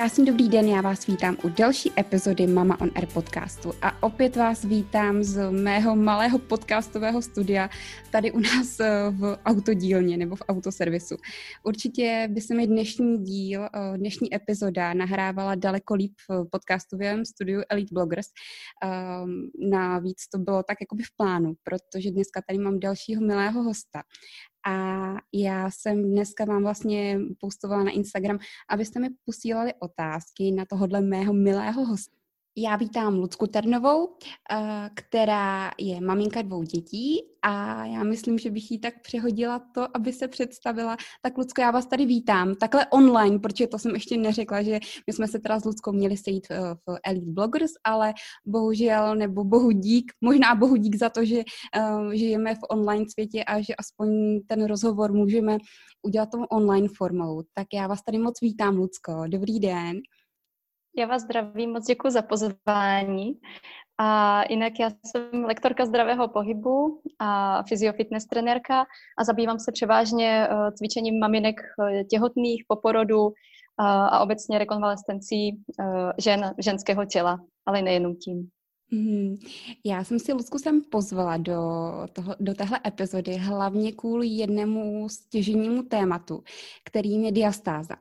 Krásný dobrý den, já vás vítám u další epizody Mama on Air podcastu a opět vás vítám z mého malého podcastového studia tady u nás eh, v autodílně nebo v autoservisu. Určitě by se mi dnešní díl, eh, dnešní epizoda nahrávala daleko líp v podcastovém studiu Elite Bloggers. Ehm, navíc to bylo tak jakoby v plánu, protože dneska tady mám dalšího milého hosta a já jsem dneska vám vlastně postovala na Instagram, abyste mi posílali otázky na tohohle mého milého hosta. Já vítám Lucku Ternovou, eh, která je maminka dvou dětí a já myslím, že bych jí tak přehodila to, aby se představila. Tak Lucko, já vás tady vítám. Takhle online, protože to jsem ještě neřekla, že my jsme se teda s Luckou měli sejít v, v Elite Bloggers, ale bohužel, nebo bohu dík, možná bohu dík za to, že uh, žijeme v online světě a že aspoň ten rozhovor můžeme udělat tou online formou. Tak já vás tady moc vítám, Lucko. Dobrý den. Já vás zdravím, moc děkuji za pozvání. A jinak já jsem lektorka zdravého pohybu a fyziofitness trenérka a zabývám se převážně eh, cvičením maminek eh, těhotných po porodu eh, a obecně rekonvalescencí žen, ženského těla, ale nejenom tím. Mm, já jsem si Lucku sem pozvala do, toho, do téhle epizody hlavně kvůli jednému stěženímu tématu, kterým je diastáza.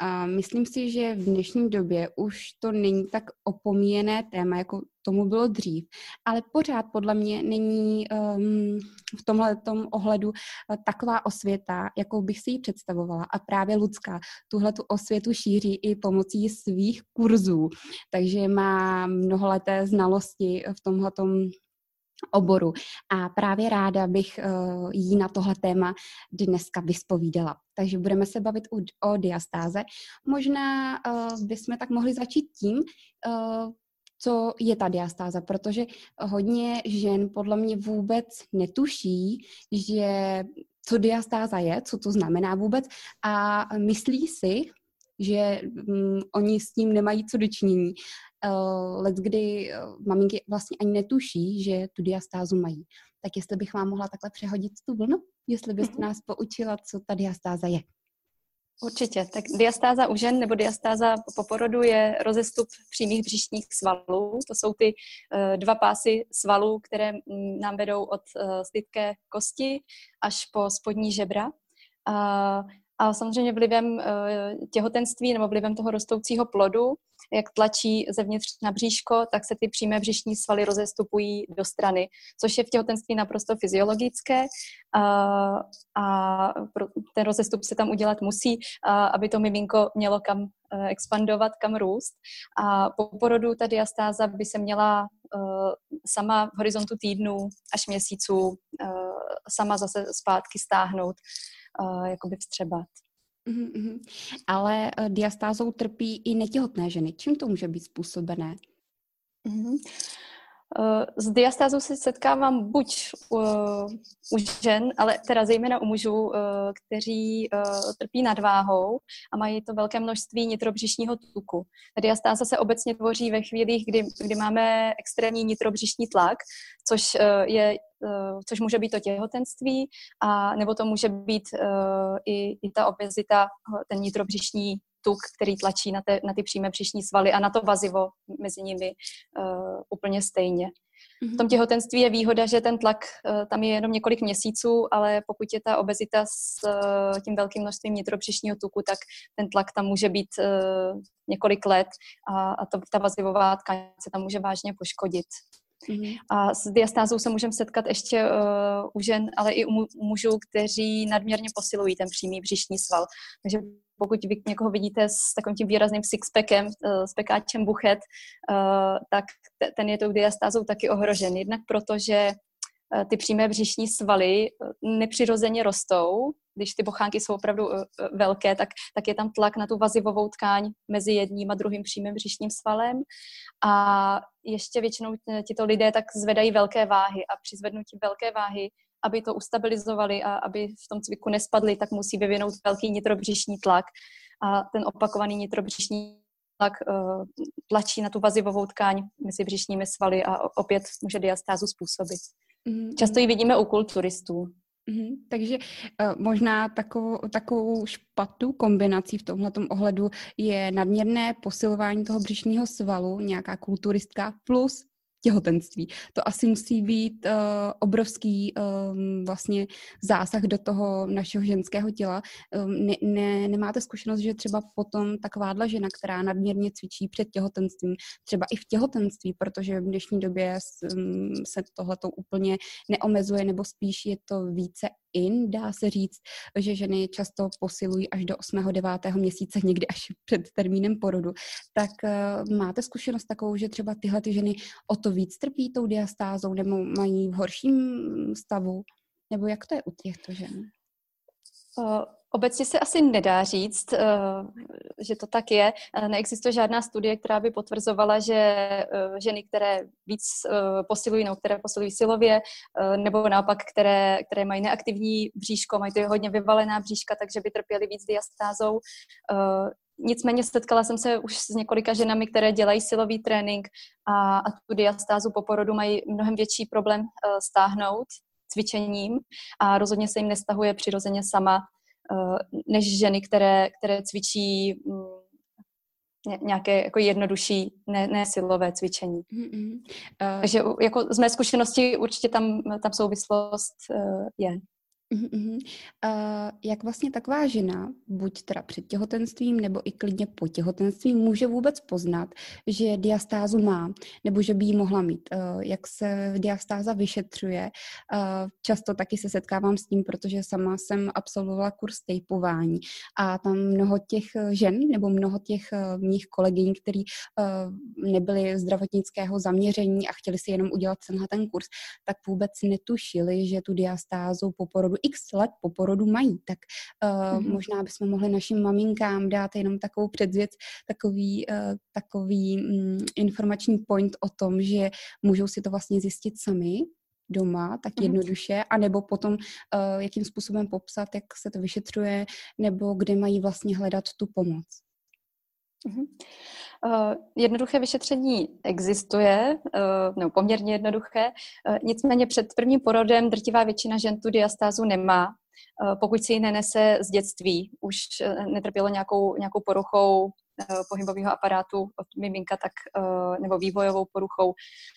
A myslím si, že v dnešní době už to není tak opomíjené téma, jako tomu bylo dřív. Ale pořád podle mě není um, v tomhle ohledu uh, taková osvěta, jakou bych si ji představovala. A právě Lucka tuhle tu osvětu šíří i pomocí svých kurzů. Takže má mnoholeté znalosti v tomhle oboru. A právě ráda bych uh, jí na tohle téma dneska vyspovídala. Takže budeme se bavit o, o diastáze. Možná uh, bychom tak mohli začít tím, uh, co je ta diastáza, protože hodně žen podle mě vůbec netuší, že co diastáza je, co to znamená vůbec a myslí si, že um, oni s tím nemají co dočinění. Uh, let, kdy uh, maminky vlastně ani netuší, že tu diastázu mají. Tak jestli bych vám mohla takhle přehodit tu vlnu, jestli byste mm-hmm. nás poučila, co ta diastáza je. Určitě. Tak diastáza u žen nebo diastáza po porodu je rozestup přímých břišních svalů. To jsou ty uh, dva pásy svalů, které mm, nám vedou od uh, stydké kosti až po spodní žebra. A samozřejmě vlivem uh, těhotenství nebo vlivem toho rostoucího plodu, jak tlačí zevnitř na bříško, tak se ty přímé břišní svaly rozestupují do strany, což je v těhotenství naprosto fyziologické uh, a ten rozestup se tam udělat musí, uh, aby to miminko mělo kam uh, expandovat, kam růst. A po porodu ta diastáza by se měla sama v horizontu týdnů až měsíců sama zase zpátky stáhnout jakoby vstřebat. Mm-hmm. Ale uh, diastázou trpí i netěhotné ženy. Čím to může být způsobené? Mm-hmm. S diastázou se setkávám buď u, u žen, ale teda zejména u mužů, kteří trpí nadváhou a mají to velké množství nitrobřišního tuku. Diastáza se obecně tvoří ve chvílích, kdy, kdy máme extrémní nitrobřišní tlak, což je což může být to těhotenství, a nebo to může být uh, i, i ta obezita, ten nitrobřišní tuk, který tlačí na, te, na ty přímé břišní svaly a na to vazivo mezi nimi uh, úplně stejně. V tom mhm. těhotenství je výhoda, že ten tlak tam je jenom několik měsíců, ale pokud je ta obezita s tím velkým množstvím nitrobřišního tuku, tak ten tlak tam může být několik let a, a to, ta vazivová tkáň se tam může vážně poškodit. Mm-hmm. A s diastázou se můžeme setkat ještě uh, u žen, ale i u, mužů, kteří nadměrně posilují ten přímý břišní sval. Takže pokud vy někoho vidíte s takovým tím výrazným sixpackem, uh, s pekáčem buchet, uh, tak t- ten je tou diastázou taky ohrožen. Jednak proto, že ty přímé břišní svaly nepřirozeně rostou, když ty bochánky jsou opravdu velké, tak, tak je tam tlak na tu vazivovou tkáň mezi jedním a druhým přímým břišním svalem. A ještě většinou tito lidé tak zvedají velké váhy a při zvednutí velké váhy aby to ustabilizovali a aby v tom cviku nespadli, tak musí vyvinout velký nitrobřišní tlak. A ten opakovaný nitrobřišní tlak tlačí na tu vazivovou tkáň mezi břišními svaly a opět může diastázu způsobit. Mm-hmm. Často ji vidíme u kulturistů. Mm-hmm. Takže uh, možná takovou, takovou špatnou kombinací v tomhle ohledu je nadměrné posilování toho břišního svalu, nějaká kulturistka plus těhotenství. To asi musí být uh, obrovský um, vlastně zásah do toho našeho ženského těla. Um, ne, ne, nemáte zkušenost, že třeba potom takováhle žena, která nadměrně cvičí před těhotenstvím, třeba i v těhotenství, protože v dnešní době um, se tohleto úplně neomezuje, nebo spíš je to více in, dá se říct, že ženy často posilují až do 8. 9. měsíce, někdy až před termínem porodu. Tak uh, máte zkušenost takovou, že třeba tyhle ty ženy o to víc trpí tou diastázou nebo mají v horším stavu? Nebo jak to je u těchto žen? Uh, obecně se asi nedá říct, uh, že to tak je. Neexistuje žádná studie, která by potvrzovala, že ženy, které víc posilují, no, které posilují silově, nebo naopak, které, které mají neaktivní bříško, mají to hodně vyvalená bříška, takže by trpěly víc diastázou. Nicméně setkala jsem se už s několika ženami, které dělají silový trénink a, a tu diastázu po porodu mají mnohem větší problém stáhnout cvičením a rozhodně se jim nestahuje přirozeně sama, uh, než ženy, které, které cvičí um, nějaké jako jednodušší, ne, ne silové cvičení. Mm-hmm. Uh, Takže jako z mé zkušenosti určitě tam, tam souvislost uh, je. Uh, jak vlastně taková žena, buď teda před těhotenstvím nebo i klidně po těhotenství, může vůbec poznat, že diastázu má, nebo že by ji mohla mít? Uh, jak se diastáza vyšetřuje? Uh, často taky se setkávám s tím, protože sama jsem absolvovala kurz tejpování a tam mnoho těch žen nebo mnoho těch mých kolegyň, který nebyli zdravotnického zaměření a chtěli si jenom udělat tenhle ten kurz, tak vůbec netušili, že tu diastázu po porodu x let po porodu mají, tak uh, mm-hmm. možná bychom mohli našim maminkám dát jenom takovou předvěc, takový, uh, takový um, informační point o tom, že můžou si to vlastně zjistit sami, doma, tak mhm. jednoduše, anebo potom, uh, jakým způsobem popsat, jak se to vyšetřuje, nebo kde mají vlastně hledat tu pomoc. Uh-huh. Uh, jednoduché vyšetření existuje, uh, nebo poměrně jednoduché, uh, nicméně před prvním porodem drtivá většina žen tu diastázu nemá, pokud si ji nenese z dětství. Už netrpělo nějakou, nějakou poruchou Eh, pohybového aparátu od miminka, tak, eh, nebo vývojovou poruchou,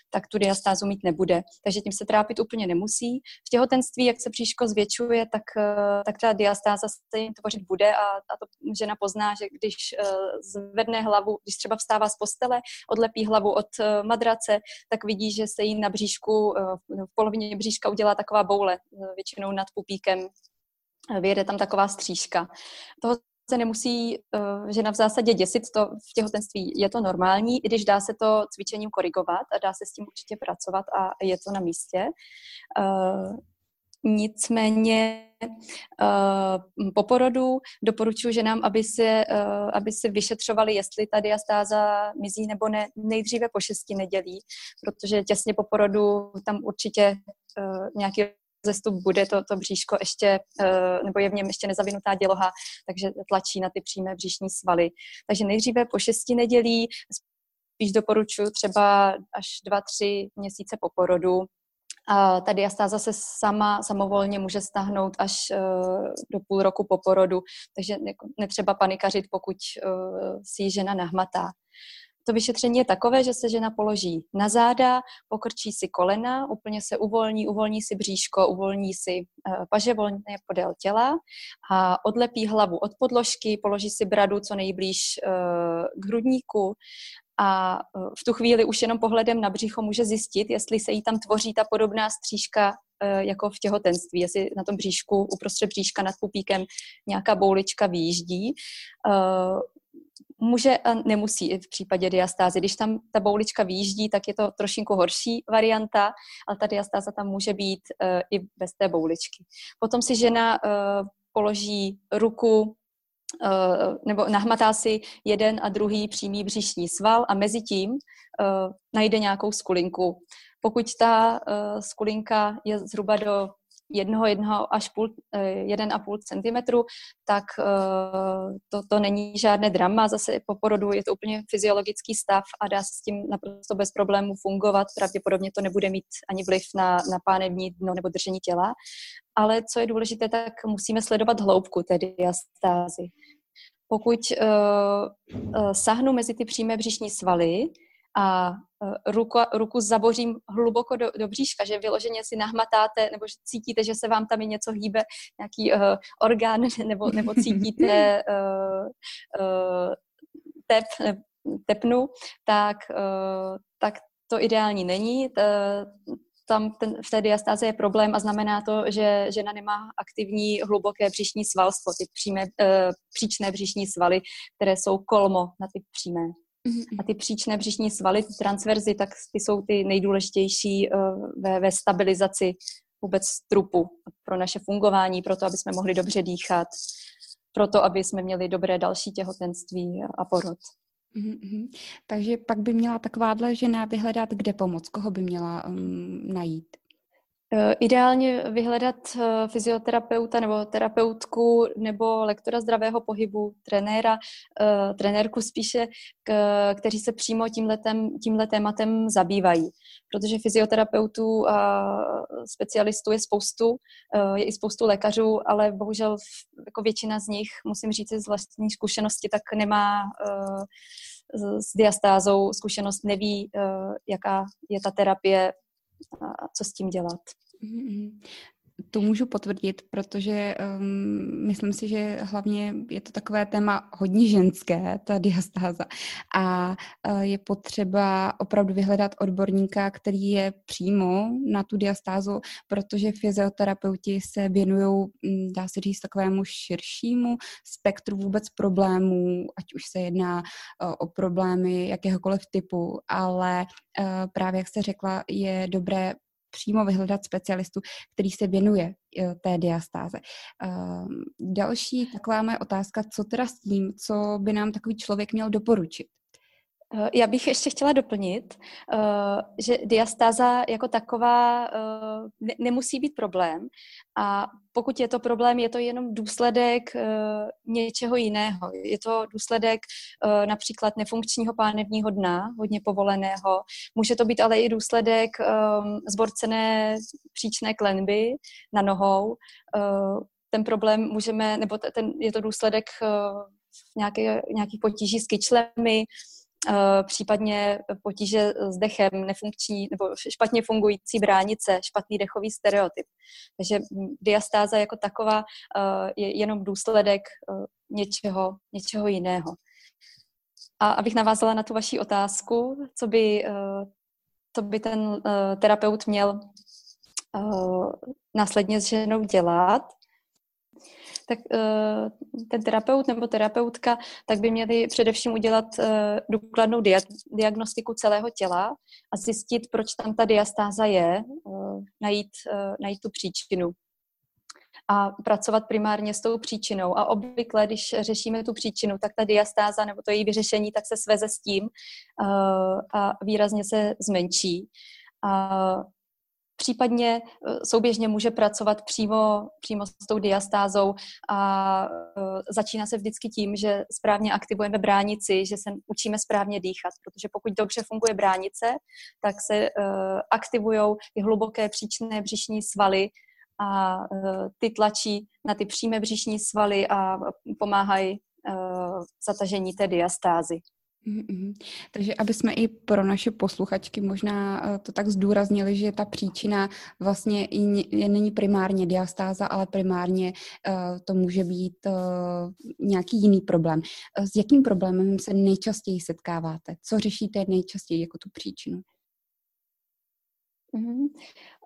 tak tu diastázu mít nebude. Takže tím se trápit úplně nemusí. V těhotenství, jak se příško zvětšuje, tak, eh, tak ta diastáza se jim tvořit bude a, a to žena pozná, že když zvedne hlavu, když třeba vstává z postele, odlepí hlavu od madrace, tak vidí, že se jí na bříšku, v polovině bříška udělá taková boule, většinou nad pupíkem vyjede tam taková střížka. Toho se nemusí uh, žena v zásadě děsit, to v těhotenství je to normální, i když dá se to cvičením korigovat a dá se s tím určitě pracovat a je to na místě. Uh, Nicméně uh, po porodu doporučuji ženám, aby si, uh, aby si vyšetřovali, jestli ta diastáza mizí nebo ne, nejdříve po šesti nedělí, protože těsně po porodu tam určitě uh, nějaký zestup bude to, to bříško ještě, eh, nebo je v něm ještě nezavinutá děloha, takže tlačí na ty přímé bříšní svaly. Takže nejdříve po šesti nedělí, spíš doporučuji třeba až dva, tři měsíce po porodu, a ta diastáza se sama samovolně může stáhnout až uh, do půl roku po porodu, takže netřeba panikařit, pokud uh, si ji žena nahmatá. To vyšetření je takové, že se žena položí na záda, pokrčí si kolena, úplně se uvolní, uvolní si bříško, uvolní si uh, paže volně podél těla a odlepí hlavu od podložky, položí si bradu co nejblíž uh, k hrudníku a uh, v tu chvíli už jenom pohledem na břicho může zjistit, jestli se jí tam tvoří ta podobná střížka jako v těhotenství, jestli na tom bříšku, uprostřed bříška nad pupíkem nějaká boulička výjíždí může a nemusí i v případě diastázy. Když tam ta boulička výjíždí, tak je to trošinku horší varianta, ale ta diastáza tam může být uh, i bez té bouličky. Potom si žena uh, položí ruku uh, nebo nahmatá si jeden a druhý přímý břišní sval a mezi tím najde nějakou skulinku. Pokud ta skulinka je zhruba do jednoho, jednoho až půl, jeden a půl centimetru, tak to, to není žádné drama. Zase po porodu je to úplně fyziologický stav a dá se s tím naprosto bez problémů fungovat. Pravděpodobně to nebude mít ani vliv na, na pánevní dno nebo držení těla. Ale co je důležité, tak musíme sledovat hloubku té diastázy. Pokud uh, uh, sahnu mezi ty přímé břišní svaly, a e, ruku, ruku zabořím hluboko do, do bříška, že vyloženě si nahmatáte nebo cítíte, že se vám tam i něco hýbe, nějaký uh, orgán nebo, nebo cítíte uh, uh, tep, tepnu, tak, uh, tak to ideální není. Tam ten, v té diastáze je problém a znamená to, že žena nemá aktivní hluboké břišní svalstvo, ty přímé, uh, příčné břišní svaly, které jsou kolmo na ty přímé. A ty příčné břišní svaly, ty transverzy, tak ty jsou ty nejdůležitější uh, ve, ve stabilizaci vůbec trupu pro naše fungování, pro to, aby jsme mohli dobře dýchat, pro to, aby jsme měli dobré další těhotenství a porod. Mm-hmm. Takže pak by měla takováhle žena vyhledat, kde pomoc, koho by měla um, najít? Eh, ideálně vyhledat eh, fyzioterapeuta nebo terapeutku nebo lektora zdravého pohybu, trenéra, eh, trenérku spíše, kteří se přímo tímhle tématem zabývají. Protože fyzioterapeutů a specialistů je spoustu, je i spoustu lékařů, ale bohužel jako většina z nich, musím říct z vlastní zkušenosti, tak nemá s diastázou zkušenost, neví, jaká je ta terapie a co s tím dělat. Mm-hmm. To můžu potvrdit, protože um, myslím si, že hlavně je to takové téma hodně ženské, ta diastáza. A uh, je potřeba opravdu vyhledat odborníka, který je přímo na tu diastázu, protože fyzioterapeuti se věnují, mm, dá se říct, takovému širšímu spektru vůbec problémů, ať už se jedná uh, o problémy jakéhokoliv typu, ale uh, právě, jak jste řekla, je dobré přímo vyhledat specialistu, který se věnuje eh, té diastáze. Ehm, další taková moje otázka, co teda s tím, co by nám takový člověk měl doporučit? Eh, já bych ještě chtěla doplnit, eh, že diastáza jako taková eh, nemusí být problém a pokud je to problém, je to jenom důsledek něčeho jiného. Je to důsledek například nefunkčního pánevního dna, hodně povoleného. Může to být ale i důsledek zborcené příčné klenby na nohou. Ten problém můžeme, nebo ten, je to důsledek nějaké, nějakých potíží s kyčlemi, případně potíže s dechem, nefunkční nebo špatně fungující bránice, špatný dechový stereotyp. Takže diastáza jako taková eh, je jenom důsledek eh, něčeho, něčeho jiného. A abych navázala na tu vaši otázku, co by, co by ten terapeut měl následně s ženou dělat, tak uh, ten terapeut nebo terapeutka tak by měli především udělat uh, důkladnou dia- diagnostiku celého těla a zjistit, proč tam ta diastáza je, uh, najít, najít tu příčinu a pracovat primárně s tou příčinou. A obvykle, když řešíme tu příčinu, tak ta diastáza nebo to její vyřešení tak se sveze s tím a výrazně se zmenší. A Případně eh, souběžně může pracovat přímo, přímo s tou diastázou a eh, začíná se vždycky tím, že správně aktivujeme bránici, že se učíme správně dýchat, protože pokud dobře funguje bránice, tak se eh, aktivují i hluboké příčné břišní svaly a ty tlačí na ty přímé břišní svaly a pomáhají zatažení té diastázy. Mm-hmm. Takže aby jsme i pro naše posluchačky možná eh, to tak zdůraznili, že ta příčina vlastně i není primárně diastáza, ale primárně uh, to může být uh, nějaký jiný problém. S jakým problémem se nejčastěji setkáváte? Co řešíte nejčastěji jako tu příčinu? Mm-hmm.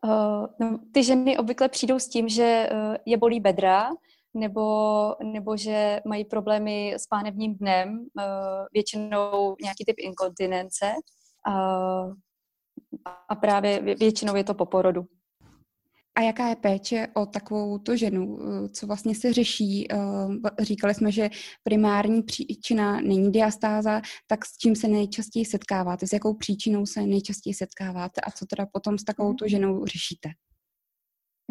Uh, no, ty ženy obvykle přijdou s tím, že uh, je bolí bedra, nebo, nebo že mají problémy s pánevním dnem, eh, většinou nějaký typ inkontinence a, a právě většinou je to po porodu. A jaká je péče o takovou tu ženu? Eh, co vlastně se řeší? Eh, říkali jsme, že primární příčina není diastáza, tak s čím se nejčastěji setkáváte? S jakou příčinou se nejčastěji setkáváte? A co teda potom s takovou tu ženou řešíte?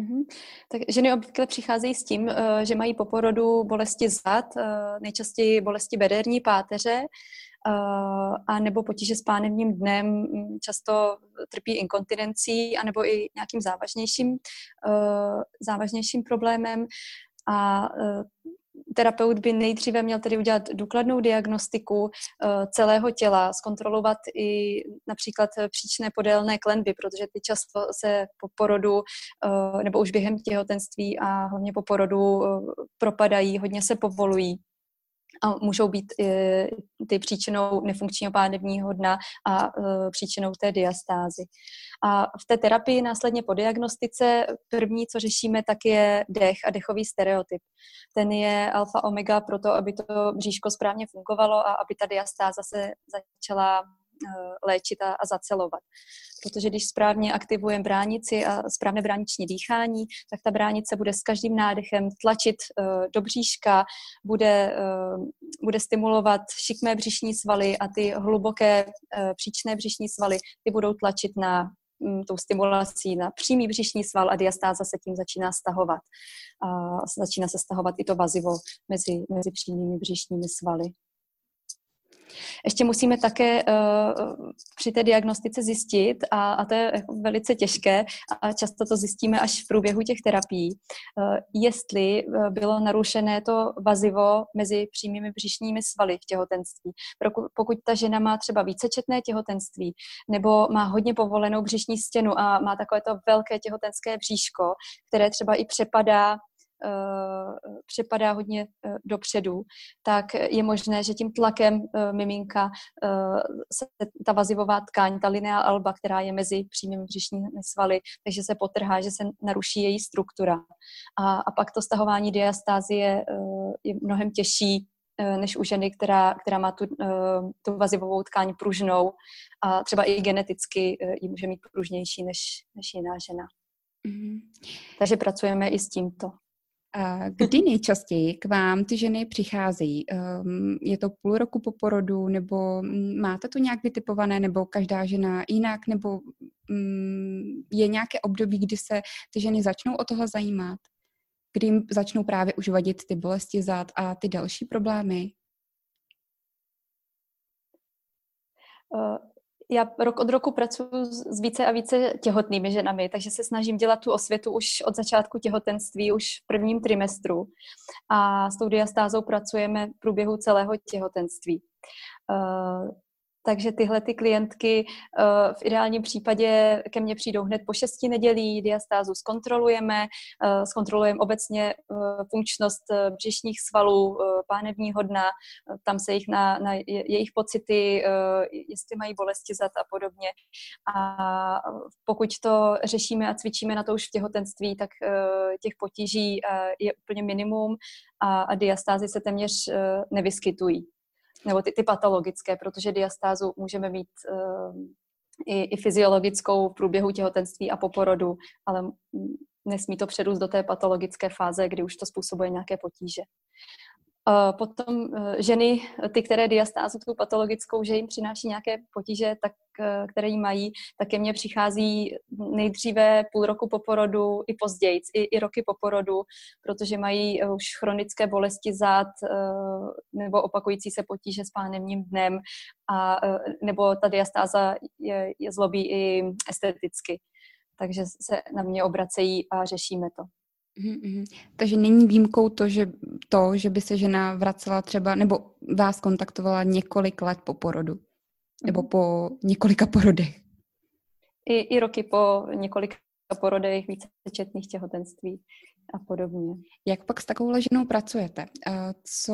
Mm-hmm. Tak ženy obvykle přicházejí s tím, uh, že mají po porodu bolesti zad, uh, nejčastěji bolesti bederní páteře, uh, a nebo potíže s pánevním dnem, mm, často trpí inkontinencí, anebo i nějakým závažnějším, závažnějším problémem. A terapeut by nejdříve měl tedy udělat důkladnou diagnostiku eh, celého těla, zkontrolovat i například příčné podélné klenby, protože ty často se po porodu eh, nebo už během těhotenství a hlavně po porodu eh, propadají, hodně se povolují a můžou být ty příčinou nefunkčního pánevního dna a příčinou té diastázy. A v té terapii následně po diagnostice první, co řešíme, tak je dech a dechový stereotyp. Ten je alfa omega pro to, aby to bříško správně fungovalo a aby ta diastáza se začala léčit a, a zacelovat. Protože když správně aktivujeme bránici a správné brániční dýchání, tak ta bránice bude s každým nádechem tlačit uh, do bříška, bude, uh, bude stimulovat šikmé břišní svaly a ty hluboké příčné břišní svaly, ty budou tlačit na um, tou stimulací na přímý břišní sval a diastáza se tím začíná stahovat. A začíná se stahovat i to vazivo mezi, mezi přímými břišními svaly. Ještě musíme také uh, při té diagnostice zjistit, a, a to je jako velice těžké, a často to zjistíme až v průběhu těch terapií, uh, jestli uh, bylo narušené to vazivo mezi přímými břišními svaly v těhotenství. Pokud, ta žena má třeba vícečetné těhotenství nebo má hodně povolenou břišní stěnu a má takové to velké těhotenské bříško, které třeba i přepadá uh, přepadá hodně uh, dopředu, tak je možné, že tím tlakem uh, miminka se ta vazivová tkáň, ta linea alba, která je mezi přímými břišními svaly, takže se potrhá, že se naruší její struktura. A, a pak to stahování diastázie uh, je mnohem těžší než u ženy, která, která má tu, tu vazivovou tkáň pružnou a třeba i geneticky ji může mít pružnější než, než jiná žena. Mm-hmm. Takže pracujeme i s tímto. A kdy nejčastěji k vám ty ženy přicházejí? Um, je to půl roku po porodu, nebo máte to nějak vytipované, nebo každá žena jinak, nebo um, je nějaké období, kdy se ty ženy začnou o toho zajímat? Kdy jim začnou právě už vadit ty bolesti zad a ty další problémy? Já rok od roku pracuji s více a více těhotnými ženami, takže se snažím dělat tu osvětu už od začátku těhotenství, už v prvním trimestru. A s tou diastázou pracujeme v průběhu celého těhotenství. Eh, takže tyhle ty klientky uh, v ideálním případě ke mně přijdou hned po šesti nedělí, diastázu zkontrolujeme, uh, zkontrolujeme obecně uh, funkčnost břišních svalů, pánevního dna, tam se jich na, na jejich pocity, jestli mají bolesti zad a podobně. A pokud to řešíme a cvičíme na to už v těhotenství, tak těch potíží je úplně minimum a, a diastázy se téměř nevyskytují nebo ty, ty patologické, protože diastázu můžeme mít uh, i, i fyziologickou v průběhu těhotenství a po porodu, ale nesmí to předůst do té patologické fáze, kdy už to způsobuje nějaké potíže. Potom e, ženy, ty, které diastázu tu patologickou, že jim přináší nějaké potíže, tak, e, které jí mají, tak ke mně přichází nejdříve půl roku po porodu i později, i, i roky po porodu, protože mají už chronické bolesti zad nebo opakující se potíže s pánevním dnem a, nebo ta diastáza je, je zlobí i esteticky. Takže se na mě obracejí a řešíme to. Mm-hmm. Takže není výjimkou to že, to, že by se žena vracela třeba, nebo vás kontaktovala několik let po porodu, nebo mm-hmm. po několika porodech. I, I roky po několika porodech, vícečetných těhotenství a podobně. Jak pak s takovou ženou pracujete? Co,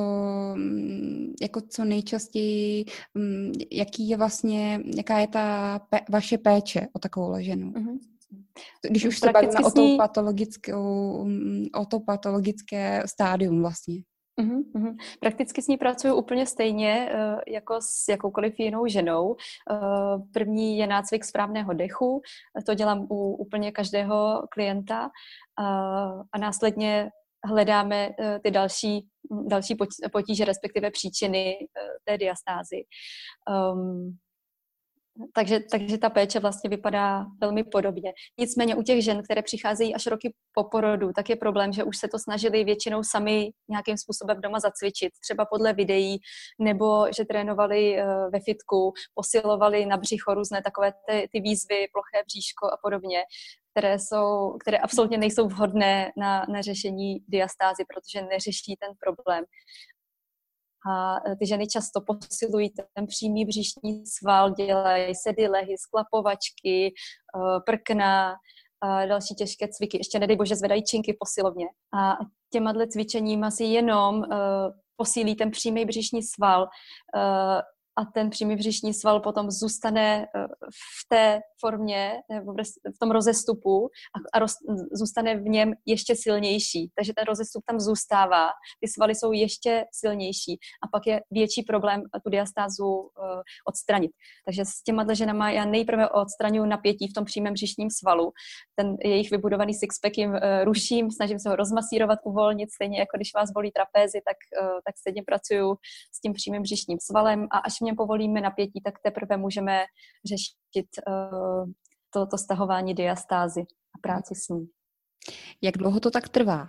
mm, jako co nejčastěji, mm, jaký je vlastně, jaká je ta pe, vaše péče o takovou ženu? Mm-hmm. Když už se bavíme o, patologickou, o to patologické stádium vlastně. Uhum, uhum. Prakticky s ní pracuji úplně stejně uh, jako s jakoukoliv jinou ženou. Uh, první je nácvik správného dechu, to dělám u úplně každého klienta uh, a následně hledáme ty další, další potíže, respektive příčiny té diastázy. Um, takže, takže ta péče vlastně vypadá velmi podobně. Nicméně u těch žen, které přicházejí až roky po porodu, tak je problém, že už se to snažili většinou sami nějakým způsobem doma zacvičit, třeba podle videí, nebo že trénovali uh, ve fitku, posilovali na břicho různé takové ty, ty výzvy, ploché bříško a podobně, které, jsou, které absolutně nejsou vhodné na, na řešení diastázy, protože neřeší ten problém a e, ty ženy často posilují ten přímý břišní sval, dělají sedy, lehy, sklapovačky, e, prkna, a další těžké cviky. Ještě nedej bože zvedají činky posilovně. A těma cvičením si jenom uh, posílí ten přímý břišní sval, uh, a ten přímý břišní sval potom zůstane eh, v té formě, nebo v tom rozestupu a, roz, zůstane v něm ještě silnější. Takže ten rozestup tam zůstává, ty svaly jsou ještě silnější a pak je větší problém tu diastázu uh, odstranit. Takže s těma ženama já nejprve odstraňuji napětí v tom přímém břišním svalu, ten jejich vybudovaný sixpack jim uh, ruším, snažím se ho rozmasírovat, uvolnit, stejně jako když vás bolí trapézy, tak, tak stejně pracuju s tím přímým břišním svalem a až něm povolíme napětí, tak teprve můžeme řešit uh, to, to stahování diastázy a práci s ní. Jak dlouho to tak trvá?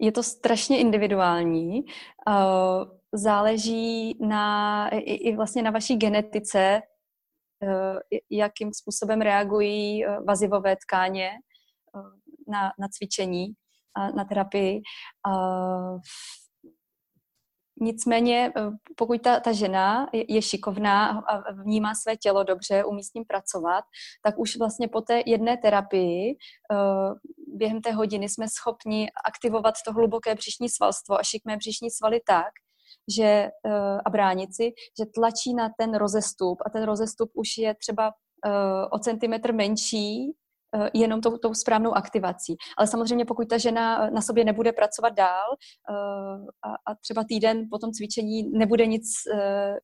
Je to strašně individuální. Uh, záleží na, i, i vlastně na vaší genetice, uh, jakým způsobem reagují vazivové tkáně na, na cvičení, na terapii. Nicméně, eh, pokud ta, ta žena je, šikovná a vnímá své tělo dobře, umí s ním pracovat, tak už vlastně po té jedné terapii eh, během té hodiny jsme schopni aktivovat to hluboké břišní svalstvo a šikmé břišní svaly tak, že, eh, a bránici, že tlačí na ten rozestup a ten rozestup už je třeba o centimetr menší jenom tou, tou správnou aktivací. Ale samozřejmě, pokud ta žena eh, na sobě nebude pracovat dál eh, a, a třeba týden po tom cvičení nebude nic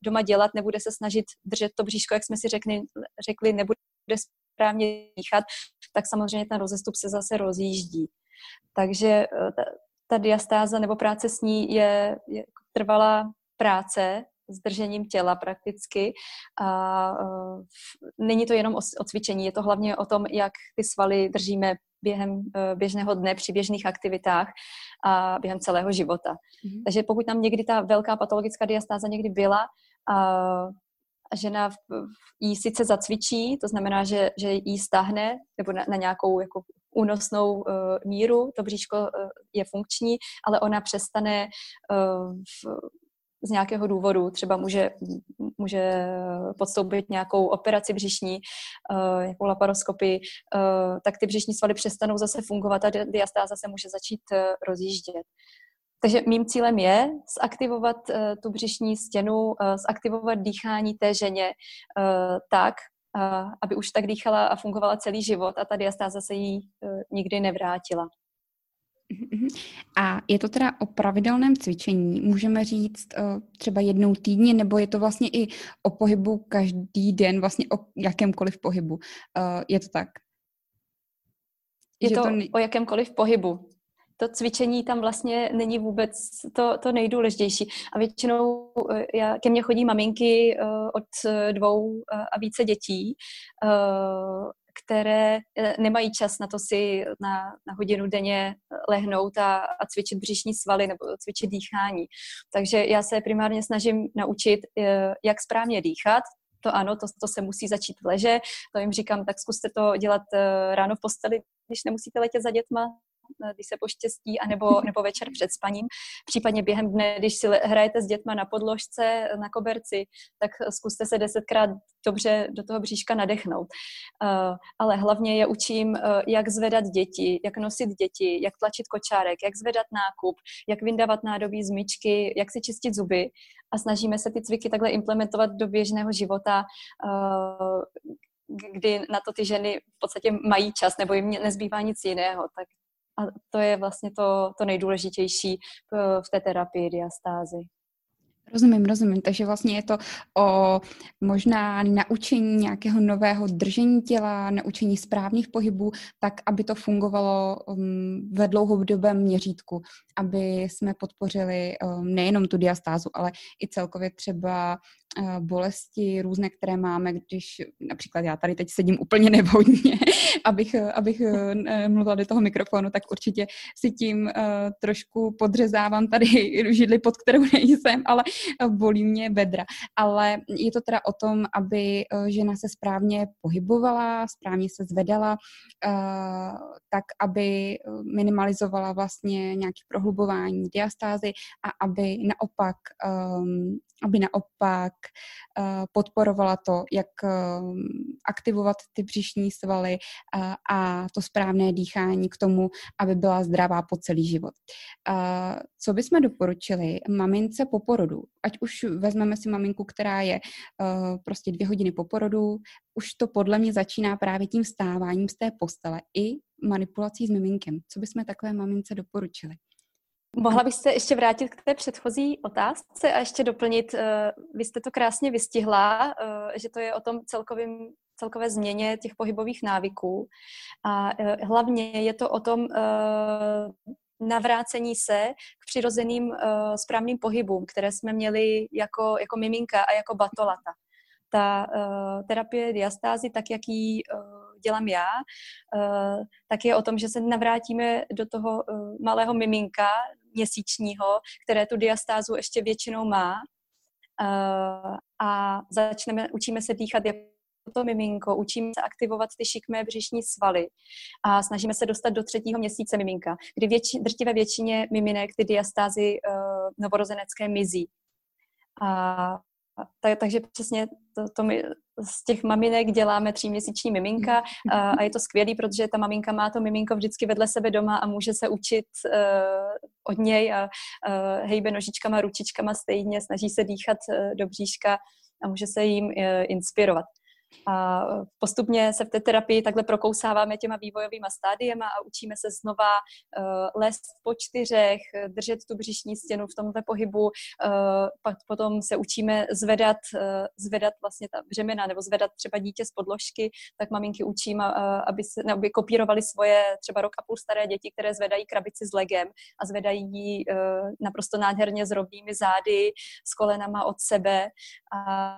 doma dělat, nebude se snažit držet to bříško, jak jsme si řekli, řekli nebude správně dýchat, tak samozřejmě ten rozestup se zase rozjíždí. Takže ta, ta diastáza nebo práce s ní je, je trvalá práce, s držením těla prakticky. A uh, není to jenom o, o cvičení, je to hlavně o tom, jak ty svaly držíme během uh, běžného dne při běžných aktivitách a během celého života. Mm-hmm. Takže pokud tam někdy ta velká patologická diastáza někdy byla, a žena jí sice zacvičí, to znamená, že, že jí stáhne nebo na, na nějakou jako únosnou uh, míru, to bříško uh, je funkční, ale ona přestane uh, v, z nějakého důvodu, třeba může, může podstoupit nějakou operaci břišní, uh, nějakou laparoskopii, uh, tak ty břišní svaly přestanou zase fungovat a diastáza se může začít uh, rozjíždět. Takže mým cílem je zaktivovat tu břišní stěnu, zaktivovat dýchání té ženě tak, aby už tak dýchala a fungovala celý život a ta diastáza se jí nikdy nevrátila. Mhm. A je to teda o pravidelném cvičení, můžeme říct uh, třeba jednou týdně, nebo je to vlastně i o pohybu každý den, vlastně o jakémkoliv pohybu. Uh, je to tak? Je to, to ne... o jakémkoliv pohybu. To cvičení tam vlastně není vůbec to, to nejdůležitější. A většinou e, já, ke mně chodí maminky od dvou a více dětí, které eh, nemají čas na to si na, na hodinu denně lehnout a, a cvičit břišní svaly nebo cvičit dýchání. Takže já se primárně snažím naučit, eh, jak správně dýchat, to ano, to, to se musí začít leže, to jim říkám, tak zkuste to dělat eh, ráno v posteli, když nemusíte letět za dětma, Eh, když se poštěstí, anebo, nebo večer před spaním. Případně během dne, když si hrajete s dětma na podložce, na koberci, tak zkuste se desetkrát dobře do toho bříška nadechnout. Ale hlavně je učím, jak zvedat děti, jak nosit děti, jak tlačit kočárek, jak zvedat nákup, jak vyndávat nádobí z myčky, jak si čistit zuby a snažíme se ty cviky takhle implementovat do běžného života, kdy na to ty ženy v podstatě mají čas nebo jim nezbývá nic jiného. Tak a to je vlastně to, to nejdůležitější v té terapii diastázy. Rozumím, rozumím. Takže vlastně je to o možná naučení nějakého nového držení těla, naučení správných pohybů, tak, aby to fungovalo um, ve dlouhodobém měřítku, aby jsme podpořili um, nejenom tu diastázu, ale i celkově třeba uh, bolesti různé, které máme, když například já tady teď sedím úplně nevhodně, abych, abych uh, mluvila do toho mikrofonu, tak určitě si tím uh, trošku podřezávám tady židli, pod kterou nejsem, ale bolí mě bedra. Ale je to teda o tom, aby eh, žena se správně pohybovala, správně se zvedala, eh, tak aby eh, minimalizovala vlastně nějaké prohlubování diastázy a aby naopak ehm, aby naopak podporovala to, jak aktivovat ty břišní svaly a to správné dýchání k tomu, aby byla zdravá po celý život. Co bychom doporučili mamince po porodu? Ať už vezmeme si maminku, která je prostě dvě hodiny po porodu, už to podle mě začíná právě tím vstáváním z té postele i manipulací s miminkem. Co bychom takové mamince doporučili? Mohla bych se ještě vrátit k té předchozí otázce a ještě doplnit, eh, vy jste to krásně vystihla, eh, že to je o tom celkovým, celkové změně těch pohybových návyků a hlavně je to o tom navrácení se k přirozeným správným pohybům, které jsme měli jako, jako miminka a jako batolata. Ta terapie diastázy, tak jak ji dělám já, tak je o tom, že se navrátíme do toho malého miminka, měsíčního, které tu diastázu ještě většinou má. Uh, a začneme, učíme se dýchat jako to miminko, učíme se aktivovat ty šikmé břišní svaly a snažíme se dostat do třetího měsíce miminka, kdy větši, drtivé většině miminek ty diastázy uh, novorozenecké mizí. A tak, takže přesně to, to my z těch maminek děláme tříměsíční miminka a, a je to skvělý, protože ta maminka má to miminko vždycky vedle sebe doma a může se učit uh, od něj a uh, hejbe nožičkama, ručičkama stejně, snaží se dýchat uh, do bříška a může se jim uh, inspirovat. A postupně se v té terapii takhle prokousáváme těma vývojovými stádiema a učíme se znova uh, lézt po čtyřech, držet tu břišní stěnu v tomto pohybu, uh, pak potom se učíme zvedat, uh, zvedat vlastně ta břemena nebo zvedat třeba dítě z podložky, tak maminky učím, uh, aby, se, aby kopírovali svoje třeba rok a půl staré děti, které zvedají krabici s legem a zvedají ji uh, naprosto nádherně s rovnými zády, s kolenama od sebe a,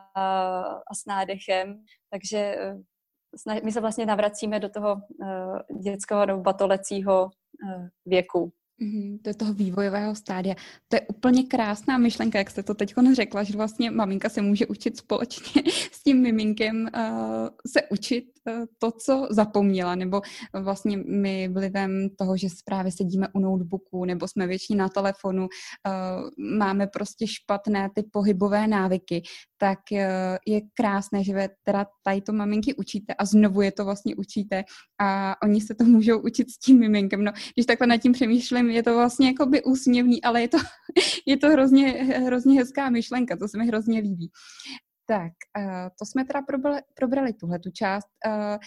a s nádechem. Takže eh, my se vlastně navracíme do toho uh, dětského nebo batolecího uh, věku. Mm-hmm, do toho vývojového stádia. To je úplně krásná myšlenka, jak jste to teď řekla, že vlastně maminka se může učit společně s tím miminkem uh, se učit uh, to, co zapomněla, nebo vlastně my vlivem toho, že právě sedíme u notebooku, nebo jsme většině na telefonu, uh, máme prostě špatné ty pohybové návyky, tak uh, je krásné, že teda tady to maminky učíte a znovu je to vlastně učíte a oni se to můžou učit s tím miminkem. No, když takhle nad tím přemýšlím, je to vlastně jako by úsměvný, ale je to, je to hrozně, hrozně hezká myšlenka, to se mi hrozně líbí. Tak, uh, to jsme teda probrali, probrali tuhle tu část. Uh,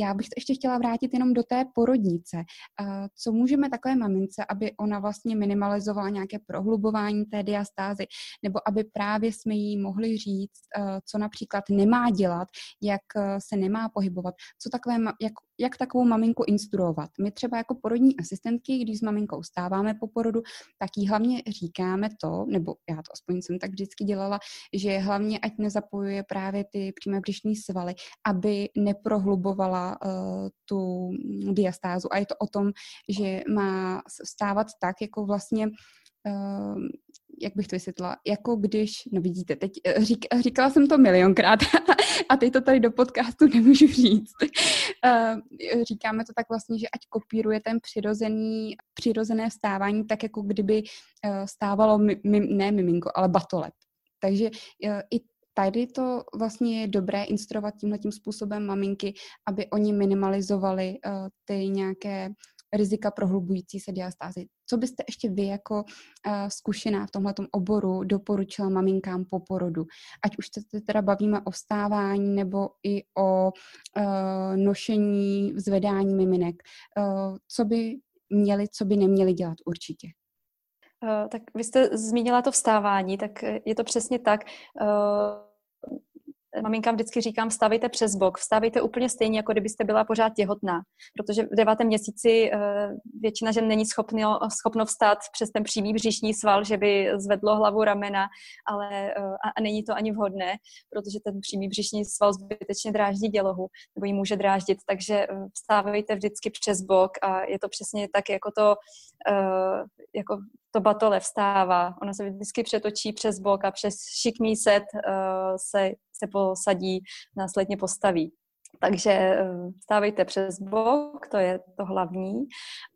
já bych to ještě chtěla vrátit jenom do té porodnice. Uh, co můžeme takové mamince, aby ona vlastně minimalizovala nějaké prohlubování té diastázy, nebo aby právě jsme jí mohli říct, co například nemá dělat, jak se nemá pohybovat, co takové, jak, jak takovou maminku instruovat. My třeba jako porodní asistentky, když s maminkou stáváme po porodu, tak jí hlavně říkáme to, nebo já to aspoň jsem tak vždycky dělala, že hlavně ať nezapojuje právě ty přímé břišní svaly, aby neprohlubovala uh, tu diastázu. A je to o tom, že má stávat tak, jako vlastně uh, jak bych to vysvětlila, jako když, no vidíte, teď eh, řík, říkala jsem to milionkrát a teď to tady do podcastu nemůžu říct. Uh, říkáme to tak vlastně, že ať kopíruje ten přirozený, přirozené vstávání, tak jako kdyby stávalo, mi, mi, ne miminko, ale batolep. Takže i tady to vlastně je dobré instruovat tímhle tím způsobem maminky, aby oni minimalizovali ty nějaké rizika prohlubující se diastázy. Co byste ještě vy jako uh, zkušená v tomhle oboru doporučila maminkám po porodu? Ať už se teda bavíme o vstávání nebo i o uh, nošení, zvedání miminek. Uh, co by měli, co by neměli dělat určitě? tak vy jste zmínila to vstávání, tak je to přesně tak maminkám vždycky říkám, vstávejte přes bok, vstávejte úplně stejně, jako kdybyste byla pořád těhotná, protože v devátém měsíci uh, většina žen není schopno, schopno vstát přes ten přímý břišní sval, že by zvedlo hlavu ramena, ale uh, a, a není to ani vhodné, protože ten přímý břišní sval zbytečně dráždí dělohu, nebo ji může dráždit, takže uh, vstávejte vždycky přes bok a je to přesně tak, jako to, jako to batole vstává. Ono se vždycky přetočí přes bok a přes šikmý set uh, se, se posadí, následně postaví. Takže eh, stávejte přes bok, to je to hlavní.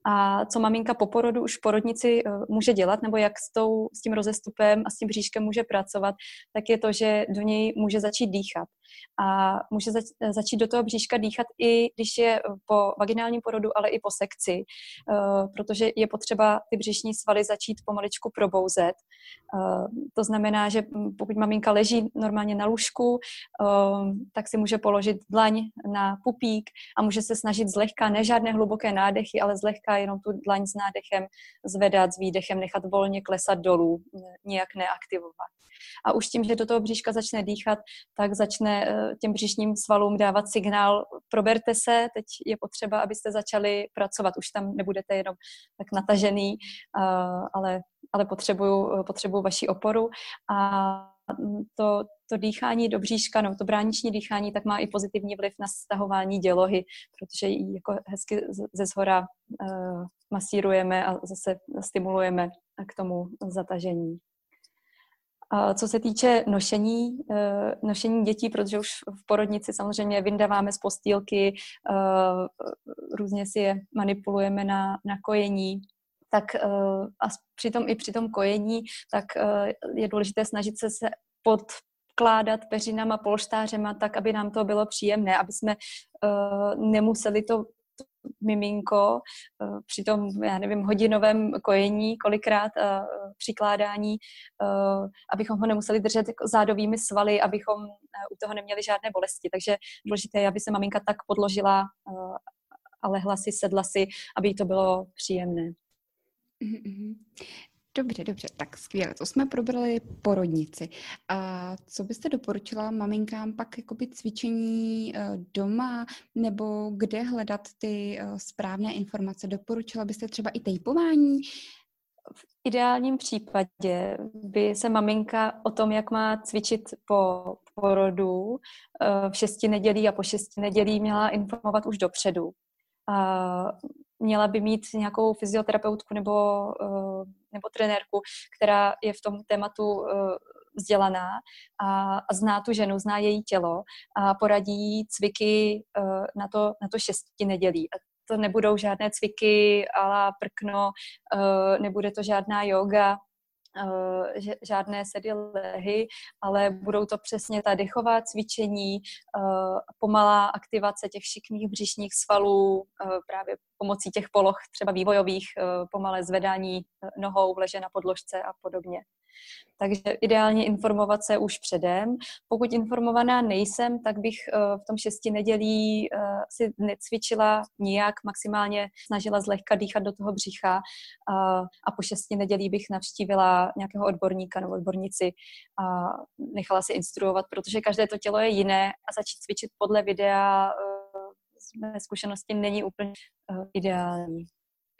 A co maminka po porodu už v porodnici eh, může dělat, nebo jak s, tou, s tím rozestupem a s tím bříškem může pracovat, tak je to, že do něj může začít dýchat a může zač- začít do toho bříška dýchat i když je po vaginálním porodu, ale i po sekci, uh, protože je potřeba ty břišní svaly začít pomaličku probouzet. Uh, to znamená, že pokud maminka leží normálně na lůžku, tak si může položit dlaň na pupík a může se snažit zlehka, ne žádné hluboké nádechy, ale zlehka jenom tu dlaň s nádechem zvedat, s výdechem, nechat volně klesat dolů, nijak neaktivovat. A už tím, že do toho bříška začne dýchat, tak začne eh, těm břišním svalům dávat signál, proberte se, teď je potřeba, abyste začali pracovat. Už tam nebudete jenom tak natažený, eh, ale, ale potřebuju, potřebuju vaši oporu. A to, to dýchání do bříška, no to brániční dýchání, tak má i pozitivní vliv na stahování dělohy, protože ji jako hezky ze zhora masírujeme a zase stimulujeme k tomu zatažení. Co se týče nošení, eh, nošení dětí, protože už v porodnici samozřejmě vyndáváme z postýlky, eh, různě si je manipulujeme na, na kojení, tak eh, a přitom i při tom kojení, tak je důležité snažit se, se pod kládat peřinama, polštářema, tak, aby nám to bylo příjemné, aby jsme uh, nemuseli to miminko eh, při tom, já nevím, hodinovém kojení, kolikrát uh, přikládání, uh, abychom ho nemuseli držet jako zádovými svaly, abychom u toho neměli žádné bolesti. Takže důležité je, aby se maminka tak podložila a lehla si, sedla si, aby jí to bylo příjemné. Dobře, dobře, tak skvěle. To jsme probrali porodnici. A co byste doporučila maminkám pak jakoby cvičení eh, doma nebo kde hledat ty eh, správné informace? Doporučila byste třeba i tejpování? V ideálním případě by se maminka o tom, jak má cvičit po porodu eh, v šesti nedělí a po šesti nedělí měla informovat už dopředu. A měla by mít nějakou fyzioterapeutku nebo, uh, nebo trenérku, která je v tom tématu uh, vzdělaná a, a zná tu ženu, zná její tělo a poradí cviky uh, na, to, na to šesti nedělí. A to nebudou žádné cviky la prkno, nebude to žádná yoga, Eh, žádné sedy lehy, ale budou to přesně ta dechová cvičení, eh, pomalá aktivace těch šikmých břišních svalů, eh, právě pomocí těch poloh třeba vývojových, pomalé zvedání nohou, leže na podložce a podobně. Takže ideálně informovat se už předem. Pokud informovaná nejsem, tak bych eh, v tom šesti nedělí eh, si necvičila nijak, maximálně snažila zlehka dýchat do toho břicha a po šesti nedělí bych navštívila nějakého odborníka nebo odbornici a nechala si instruovat, protože každé to tělo je jiné a začít cvičit podle videa eh, z mé zkušenosti není úplně ideální.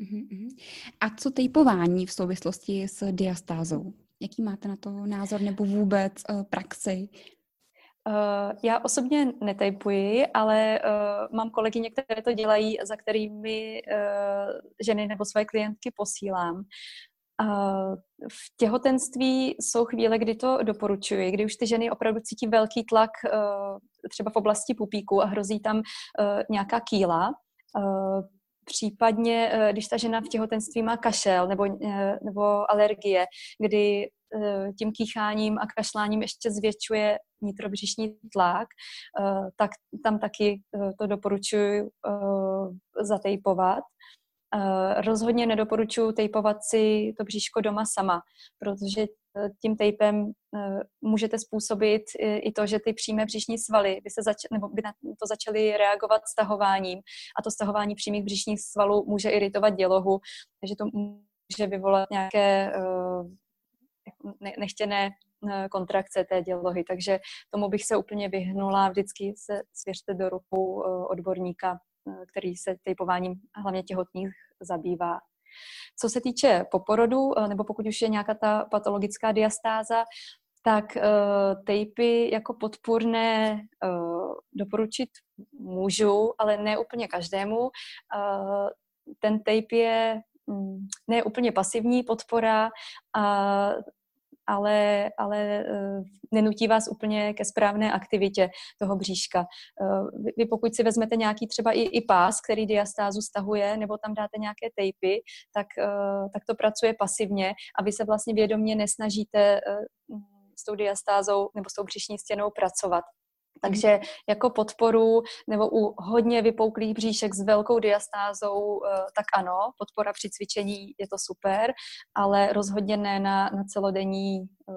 Mhm, mhm. A co tejpování v souvislosti s diastázou? Jaký máte na to názor nebo vůbec uh, praxi? Uh, já osobně netajpuji, ale uh, mám kolegyně, které to dělají, za kterými uh, ženy nebo své klientky posílám. V těhotenství jsou chvíle, kdy to doporučuji, kdy už ty ženy opravdu cítí velký tlak třeba v oblasti pupíku a hrozí tam nějaká kýla. Případně, eh, když ta žena v těhotenství má kašel nebo, eh, nebo alergie, kdy eh, tím kýcháním a kašláním ještě zvětšuje nitrobřišní tlak, tak tam taky to doporučuji zatejpovat. Rozhodně nedoporučuji tejpovat si to bříško doma sama, protože tím tejpem můžete způsobit i to, že ty přímé břišní svaly by, se zač- nebo by na to začaly reagovat stahováním a to stahování přímých břišních svalů může iritovat dělohu, takže to může vyvolat nějaké nechtěné kontrakce té dělohy, takže tomu bych se úplně vyhnula. Vždycky se svěřte do rukou odborníka, který se tejpováním hlavně těhotných zabývá. Co se týče poporodu, nebo pokud už je nějaká ta patologická diastáza, tak uh, tejpy jako podpůrné uh, doporučit můžu, ale ne úplně každému. Uh, ten tape je um, ne úplně pasivní podpora, uh, ale, ale uh, nenutí vás úplně ke správné aktivitě toho bříška. Uh, vy pokud si vezmete nějaký třeba i, i pás, který diastázu stahuje, nebo tam dáte nějaké tejpy, tak, uh, tak to pracuje pasivně a vy se vlastně vědomě nesnažíte s tou diastázou nebo s tou břišní stěnou pracovat. Takže jako podporu nebo u hodně vypouklých bříšek s velkou diastázou, eh, tak ano, podpora při cvičení je to super, ale rozhodně ne na, na celodenní uh,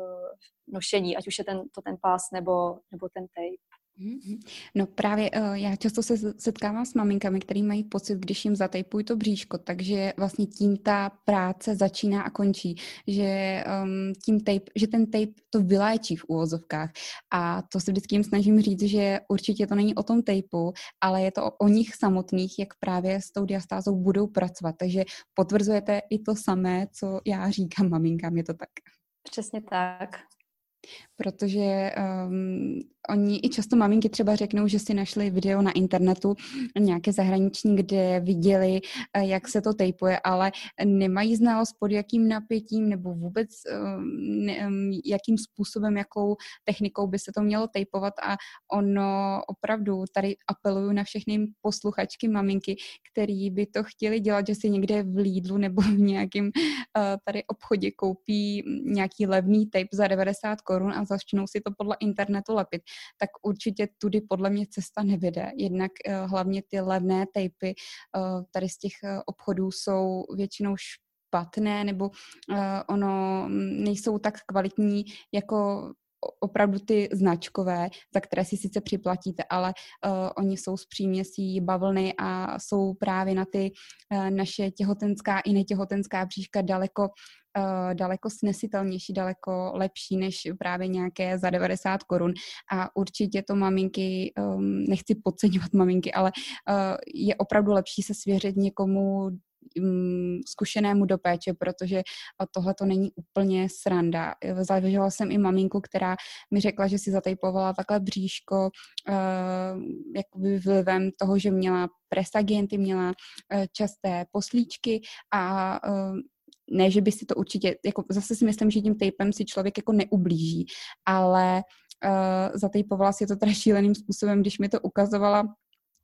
nošení, ať už je ten, to ten pás nebo, nebo ten tape. Mm-hmm. No právě uh, já často se setkávám s maminkami, který mají pocit, když jim zatejpují to bříško, takže vlastně tím ta práce začíná a končí, že, um, tím tape, že ten tape to vyléčí v úvozovkách a to se vždycky jim snažím říct, že určitě to není o tom tejpu, ale je to o, o nich samotných, jak právě s tou diastázou budou pracovat, takže potvrzujete i to samé, co já říkám maminkám, je to tak? Přesně tak protože um, oni i často maminky třeba řeknou, že si našli video na internetu nějaké zahraniční, kde viděli, eh, jak se to tejpuje, ale nemají znalost pod jakým napětím nebo vůbec um, jakým způsobem, jakou technikou by se to mělo tejpovat. A ono opravdu tady apeluju na všechny posluchačky maminky, který by to chtěli dělat, že si někde v Lidlu nebo v nějakém uh, tady obchodě koupí nějaký levný tape za 90 korun a začnou si to podle internetu lepit, tak určitě tudy podle mě cesta nevyjde. Jednak uh, hlavně ty levné tejpy uh, tady z těch uh, obchodů jsou většinou špatné nebo ono mm, nejsou tak kvalitní jako opravdu ty značkové, za které si sice připlatíte, ale uh, oni jsou z příměsí bavlny a jsou právě na ty uh, naše těhotenská i netěhotenská bříška daleko uh, daleko snesitelnější, daleko lepší než právě nějaké za 90 korun. A určitě to maminky, um, nechci podceňovat maminky, ale uh, je opravdu lepší se svěřit někomu zkušenému do péče, protože tohle to není úplně sranda. Zavěžela jsem i maminku, která mi řekla, že si zatejpovala takhle bříško uh, jakoby vlivem toho, že měla prestagienty, měla uh, časté poslíčky a uh, ne, že by si to určitě, jako zase si myslím, že tím tapem si člověk jako neublíží, ale uh, zatejpovala si to teda šíleným způsobem, když mi to ukazovala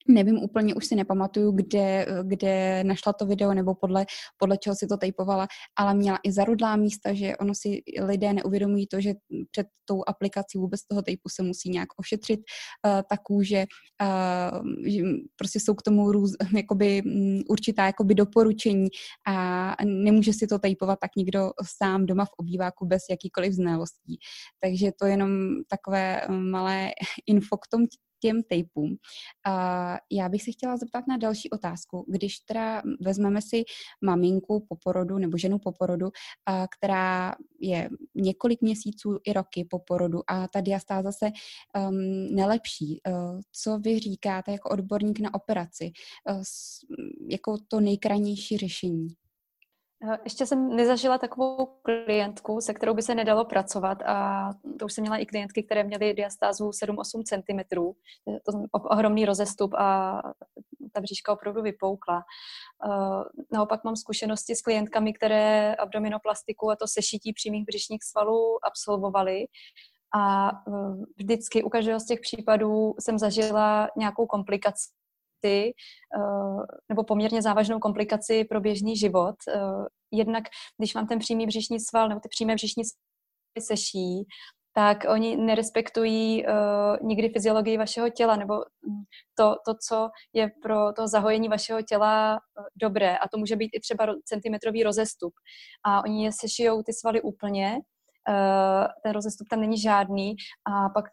Nevím úplně, už si nepamatuju, kde, kde našla to video nebo podle, podle čeho si to tejpovala, ale měla i zarudlá místa, že ono si lidé neuvědomují to, že před tou aplikací vůbec toho tejpu se musí nějak ošetřit uh, ta kůže, uh, že prostě jsou k tomu růz, jakoby, um, určitá jakoby doporučení a nemůže si to tejpovat tak nikdo sám doma v obýváku bez jakýkoliv znalostí. Takže to je jenom takové malé info k tomu, těm tejpům. Já bych se chtěla zeptat na další otázku. Když teda vezmeme si maminku po porodu nebo ženu po porodu, která je několik měsíců i roky po porodu a ta diastáza se um, nelepší, uh, co vy říkáte jako odborník na operaci, uh, jako to nejkrajnější řešení? Eh, ještě jsem nezažila takovou klientku, se kterou by se nedalo pracovat a to už jsem měla i klientky, které měly diastázu 7-8 cm. To je ohromný rozestup a ta bříška opravdu vypoukla. Eh, naopak mám zkušenosti s klientkami, které abdominoplastiku a to sešití přímých břišních svalů absolvovaly a eh, vždycky u každého z těch případů jsem zažila nějakou komplikaci komplikaci eh, nebo poměrně závažnou komplikaci pro běžný život. Eh, jednak, když vám ten přímý břišní sval nebo ty přímé břišní svaly seší, tak oni nerespektují uh, nikdy fyziologii vašeho těla nebo to, to, co je pro to zahojení vašeho těla dobré. A to může být i třeba centimetrový rozestup. A oni je sešijou ty svaly úplně, ten rozestup tam není žádný a pak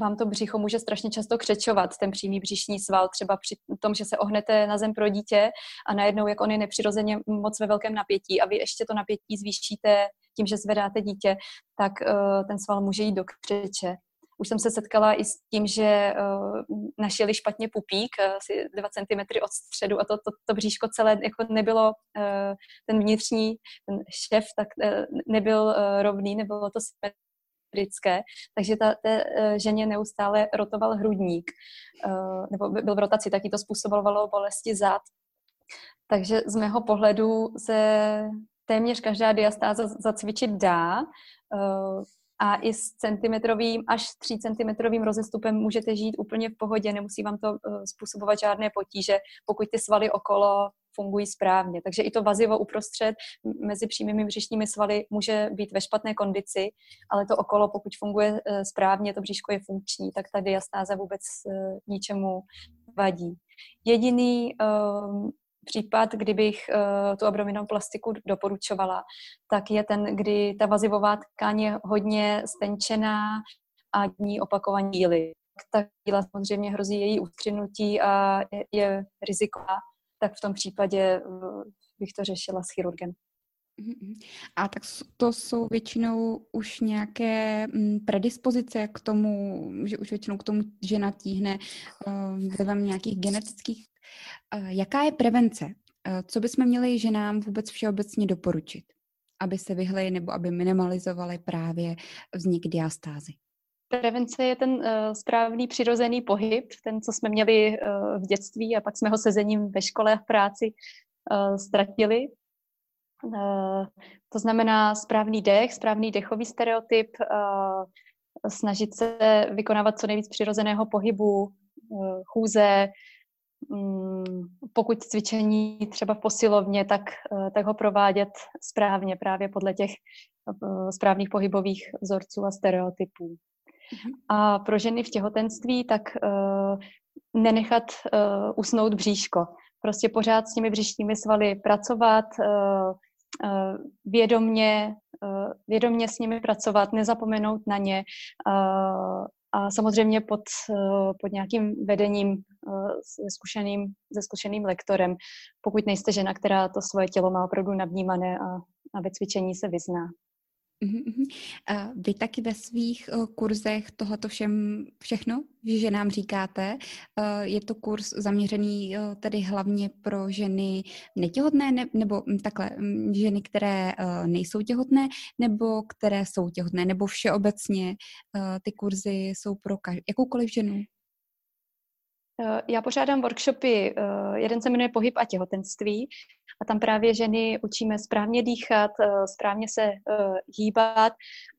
vám to břicho může strašně často křečovat, ten přímý břišní sval, třeba při tom, že se ohnete na zem pro dítě a najednou, jak on je nepřirozeně moc ve velkém napětí a vy ještě to napětí zvýšíte tím, že zvedáte dítě, tak uh, ten sval může jít do křeče. Už jsem se setkala i s tím, že uh, našili špatně pupík, uh, asi 2 cm od středu a to, to, to bříško celé jako nebylo, uh, ten vnitřní, ten šef, tak uh, nebyl uh, rovný, nebylo to symetrické, takže ta, té uh, ženě neustále rotoval hrudník, uh, nebo byl v rotaci, taky to způsobovalo bolesti zad. Takže z mého pohledu se téměř každá diastáza zacvičit dá. A i s centimetrovým až 3 centimetrovým rozestupem můžete žít úplně v pohodě, nemusí vám to uh, způsobovat žádné potíže, pokud ty svaly okolo fungují správně. Takže i to vazivo uprostřed mezi přímými břišními svaly může být ve špatné kondici, ale to okolo, pokud funguje uh, správně, to bříško je funkční, tak ta diastáza vůbec uh, ničemu vadí. Jediný uh, případ, kdybych uh, tu abdominoplastiku doporučovala, tak je ten, kdy ta vazivová tkáň je hodně stenčená a ní opakovaní díly. Ta díla samozřejmě hrozí její ustřinutí a je, riziková, tak v tom případě uh, bych to řešila s chirurgem. Mm-hmm. A tak to jsou většinou už nějaké mm, predispozice k tomu, že už většinou k tomu žena tíhne vlivem nějakých genetických Jaká je prevence? Co bychom měli ženám vůbec všeobecně doporučit, aby se vyhly nebo aby minimalizovali právě vznik diastázy? Prevence je ten uh, správný přirozený pohyb, ten, co jsme měli uh, v dětství a pak jsme ho sezením ve škole a v práci uh, ztratili. Uh, to znamená správný dech, správný dechový stereotyp, uh, snažit se vykonávat co nejvíc přirozeného pohybu, uh, chůze, pokud cvičení třeba v posilovně, tak, eh, tak ho provádět správně právě podle těch eh, správných pohybových vzorců a stereotypů. Mhm. A pro ženy v těhotenství tak uh, nenechat usnout bříško. Prostě pořád s těmi břišními svaly pracovat, vědomně, vědomně s nimi pracovat, nezapomenout na ně, a samozřejmě pod, eh, pod nějakým vedením eh, se zkušeným, se zkušeným lektorem, pokud nejste žena, která to svoje tělo má opravdu navnímané a, a ve cvičení se vyzná. Vy taky ve svých uh, kurzech tohleto všem, všechno, že nám říkáte, uh, je to kurz zaměřený uh, tedy hlavně pro ženy netěhotné, ne, nebo um, takhle, um, ženy, které nejsou těhotné, nebo které jsou těhotné, nebo všeobecně ty kurzy jsou pro kaž- jakoukoliv ženu? Já pořádám workshopy, jeden se jmenuje Pohyb a těhotenství a tam právě ženy učíme správně dýchat, eh, správně se eh, hýbat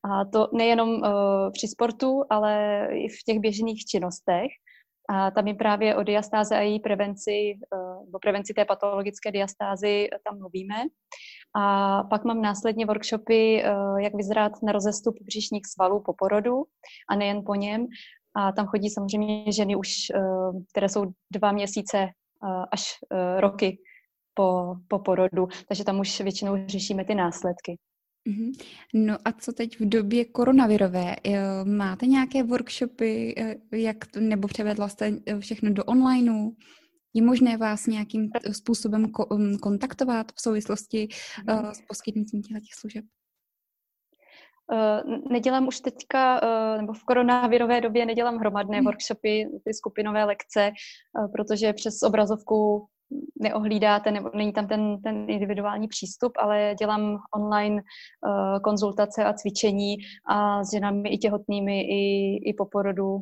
a to nejenom eh, při sportu, ale i v těch běžných činnostech. A tam je právě o diastáze a její prevenci, o prevenci té patologické diastázy tam mluvíme. A pak mám následně workshopy, jak vyzrát na rozestup břišních svalů po porodu a nejen po něm. A tam chodí samozřejmě ženy už, které jsou dva měsíce až roky po, po porodu, takže tam už většinou řešíme ty následky. Mm-hmm. No a co teď v době koronavirové? Máte nějaké workshopy, eh, jak to, nebo převedla jste eh, všechno do onlineu? Je možné vás nějakým způsobem mm, kontaktovat v souvislosti mm-hmm. s poskytnutím těch služeb? Nedělám už teďka, nebo v koronavirové době nedělám hromadné mm. workshopy, ty skupinové lekce, protože přes obrazovku neohlídáte, nebo není tam ten, ten individuální přístup, ale dělám online konzultace a cvičení a s ženami i těhotnými, i, i po porodu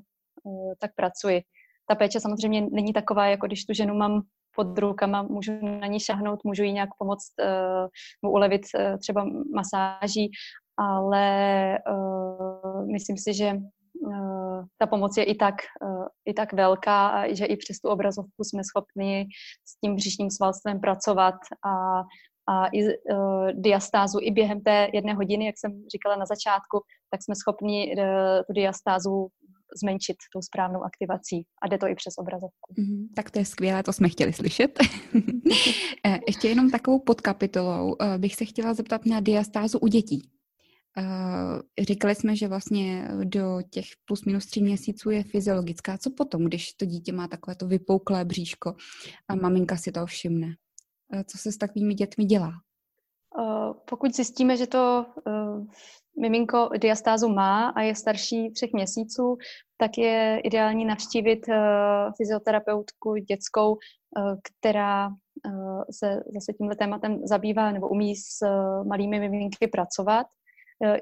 tak pracuji. Ta péče samozřejmě není taková, jako když tu ženu mám pod rukama, můžu na ní šahnout, můžu jí nějak pomoct uh, mu ulevit uh, třeba masáží, ale uh, myslím si, že uh, ta pomoc je i tak, uh, i tak velká, že i přes tu obrazovku jsme schopni s tím břišním svalstvem pracovat a, a i uh, diastázu i během té jedné hodiny, jak jsem říkala na začátku, tak jsme schopni uh, tu diastázu zmenšit tou správnou aktivací a jde to i přes obrazovku. Mm, tak to je skvělé, to jsme chtěli slyšet. Ještě jenom takovou podkapitolou bych se chtěla zeptat na diastázu u dětí. Říkali jsme, že vlastně do těch plus minus tří měsíců je fyziologická. Co potom, když to dítě má takové to vypouklé bříško a maminka si to všimne? Co se s takovými dětmi dělá? Pokud zjistíme, že to miminko diastázu má a je starší třech měsíců, tak je ideální navštívit fyzioterapeutku dětskou, která se zase tímhle tématem zabývá nebo umí s malými miminky pracovat.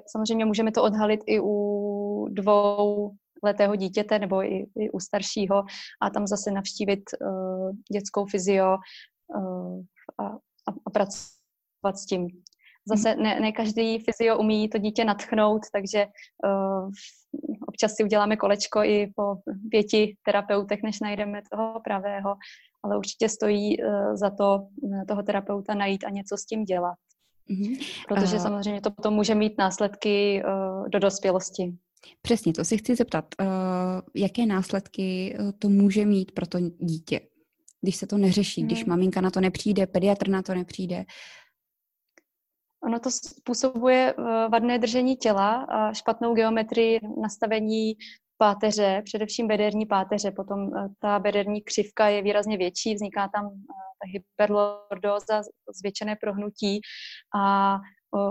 Samozřejmě můžeme to odhalit i u dvou letého dítěte nebo i, i u staršího a tam zase navštívit uh, dětskou fyzio uh, a, a, a pracovat s tím. Zase ne, ne každý fyzio umí to dítě natchnout, takže uh, občas si uděláme kolečko i po pěti terapeutech, než najdeme toho pravého, ale určitě stojí uh, za to uh, toho terapeuta najít a něco s tím dělat. Mm-hmm. Protože uh, samozřejmě to potom může mít následky uh, do dospělosti. Přesně, to si chci zeptat. Uh, jaké následky to může mít pro to dítě, když se to neřeší, mm. když maminka na to nepřijde, pediatr na to nepřijde? Ono to způsobuje vadné držení těla a špatnou geometrii nastavení páteře, především bederní páteře. Potom ta bederní křivka je výrazně větší, vzniká tam hyperlordóza, zvětšené prohnutí a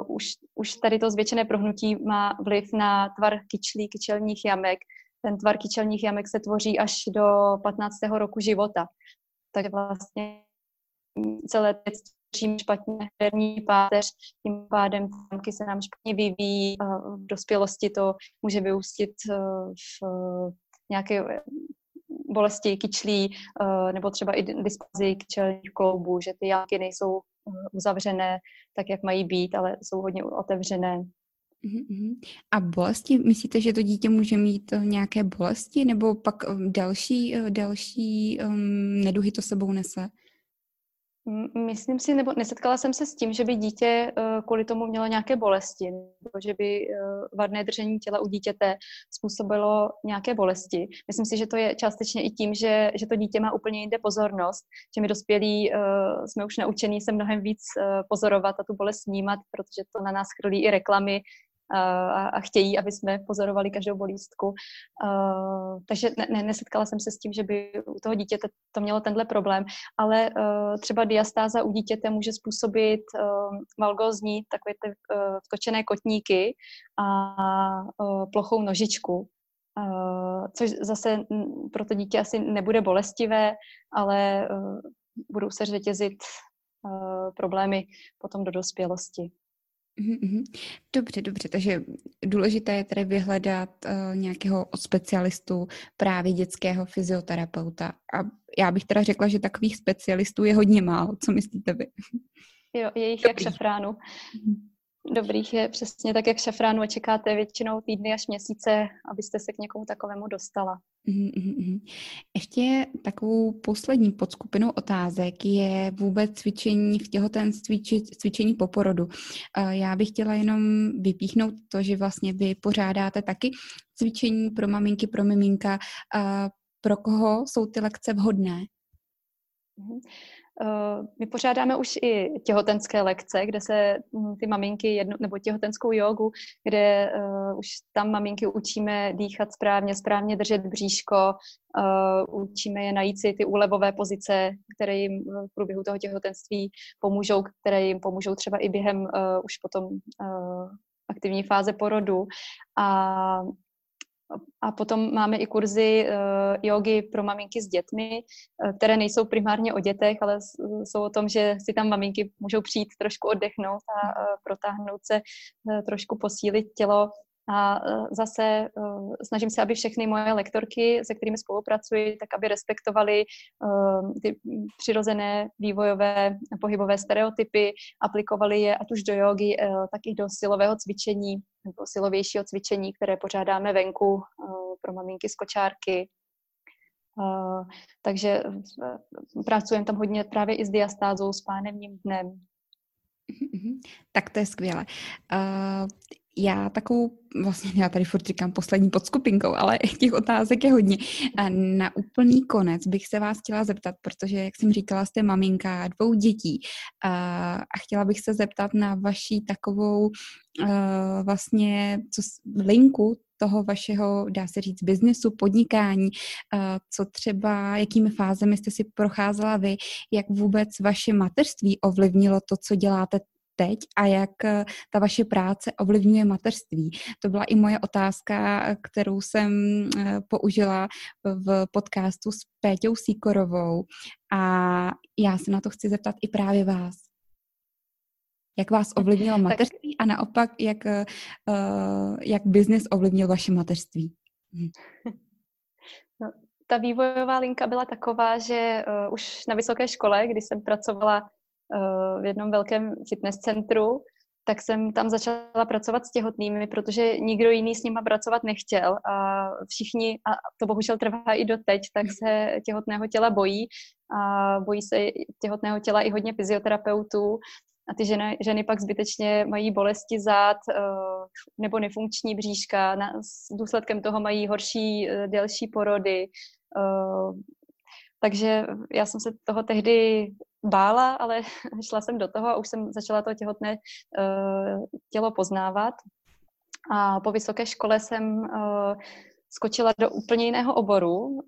už, už tady to zvětšené prohnutí má vliv na tvar kyčlí, kyčelních jamek. Ten tvar kyčelních jamek se tvoří až do 15. roku života. Takže vlastně celé čím špatně herní páteř, tím pádem tamky se nám špatně vyvíjí a v dospělosti to může vyústit v nějaké bolesti kyčlí eh, nebo třeba i dysplazii kyčelních kloubů, že ty jáky nejsou eh, uzavřené tak, jak mají být, ale jsou hodně otevřené. Mhm, A bolesti, myslíte, že to dítě může mít eh, nějaké bolesti nebo pak další, další um, neduhy to sebou nese? Myslím si, nebo nesetkala jsem se s tím, že by dítě eh, kvůli tomu mělo nějaké bolesti, nebo že by eh, vadné držení těla u dítěte způsobilo nějaké bolesti. Myslím si, že to je částečně i tím, že, že to dítě má úplně jinde pozornost, že my dospělí uh, jsme už naučení se mnohem víc pozorovat a tu bolest snímat, protože to na nás chrlí i reklamy a, a chtějí, aby jsme pozorovali každou bolístku. Uh, takže ne, ne, nesetkala jsem se s tím, že by u toho dítěte to mělo tenhle problém, ale uh, třeba diastáza u dítěte může způsobit uh, valgózní, takové ty uh, vtočené kotníky a uh, plochou nožičku. Uh, což zase pro to dítě asi nebude bolestivé, ale uh, budou se řetězit uh, problémy potom do dospělosti. Dobře, dobře, takže důležité je tedy vyhledat uh, nějakého specialistu, právě dětského fyzioterapeuta. A já bych teda řekla, že takových specialistů je hodně málo. Co myslíte vy? Jo, je jich jak šafránu. Dobrých je přesně tak, jak šafránu čekáte většinou týdny až měsíce, abyste se k někomu takovému dostala. Mm-hmm. Ještě takovou poslední podskupinou otázek je vůbec cvičení v těhotenství či cvičení po porodu. Já bych chtěla jenom vypíchnout to, že vlastně vy pořádáte taky cvičení pro maminky, pro miminka. Pro koho jsou ty lekce vhodné? Mm-hmm. Uh, my pořádáme už i těhotenské lekce, kde se hm, ty maminky, jedno, nebo těhotenskou jogu, kde uh, už tam maminky učíme dýchat správně, správně držet bříško, uh, učíme je najít si ty úlevové pozice, které jim v průběhu toho těhotenství pomůžou, které jim pomůžou třeba i během uh, už potom uh, aktivní fáze porodu. A a potom máme i kurzy uh, jogy pro maminky s dětmi, uh, které nejsou primárně o dětech, ale jsou o tom, že si tam maminky můžou přijít trošku oddechnout a uh, protáhnout se, trošku posílit tělo. A zase snažím se, aby všechny moje lektorky, se kterými spolupracuji, tak aby respektovali ty přirozené vývojové pohybové stereotypy, aplikovali je ať už do jogy, tak i do silového cvičení nebo silovějšího cvičení, které pořádáme venku pro maminky z kočárky. Takže pracujeme tam hodně právě i s diastázou, s pánevním dnem. Tak to je skvělé. Já takovou, vlastně já tady furt říkám poslední pod skupinkou, ale těch otázek je hodně. Na úplný konec bych se vás chtěla zeptat, protože, jak jsem říkala, jste maminka dvou dětí. A, chtěla bych se zeptat na vaší takovou vlastně co, linku toho vašeho, dá se říct, biznesu, podnikání, co třeba, jakými fázemi jste si procházela vy, jak vůbec vaše mateřství ovlivnilo to, co děláte teď a jak eh, ta vaše práce ovlivňuje mateřství. To byla i moje otázka, kterou jsem eh, použila v podcastu s Péťou Síkorovou a já se na to chci zeptat i právě vás. Jak vás ovlivnilo mateřství a naopak, jak, jak biznis ovlivnil vaše mateřství? Hm. No, ta vývojová linka byla taková, že uh, už na vysoké škole, kdy jsem pracovala Eh, v jednom velkém fitness centru, tak jsem tam začala pracovat s těhotnými, protože nikdo jiný s nima pracovat nechtěl a všichni, a to bohužel trvá i doteď, tak se těhotného těla bojí a bojí se těhotného těla i hodně fyzioterapeutů a ty ženy, ženy pak zbytečně mají bolesti zád eh, nebo nefunkční bříška, s důsledkem toho mají horší, eh, delší porody, takže já jsem se toho tehdy bála, ale šla jsem do toho a už jsem začala to těhotné uh, tělo poznávat. A po vysoké škole jsem uh, skočila do úplně jiného oboru, uh,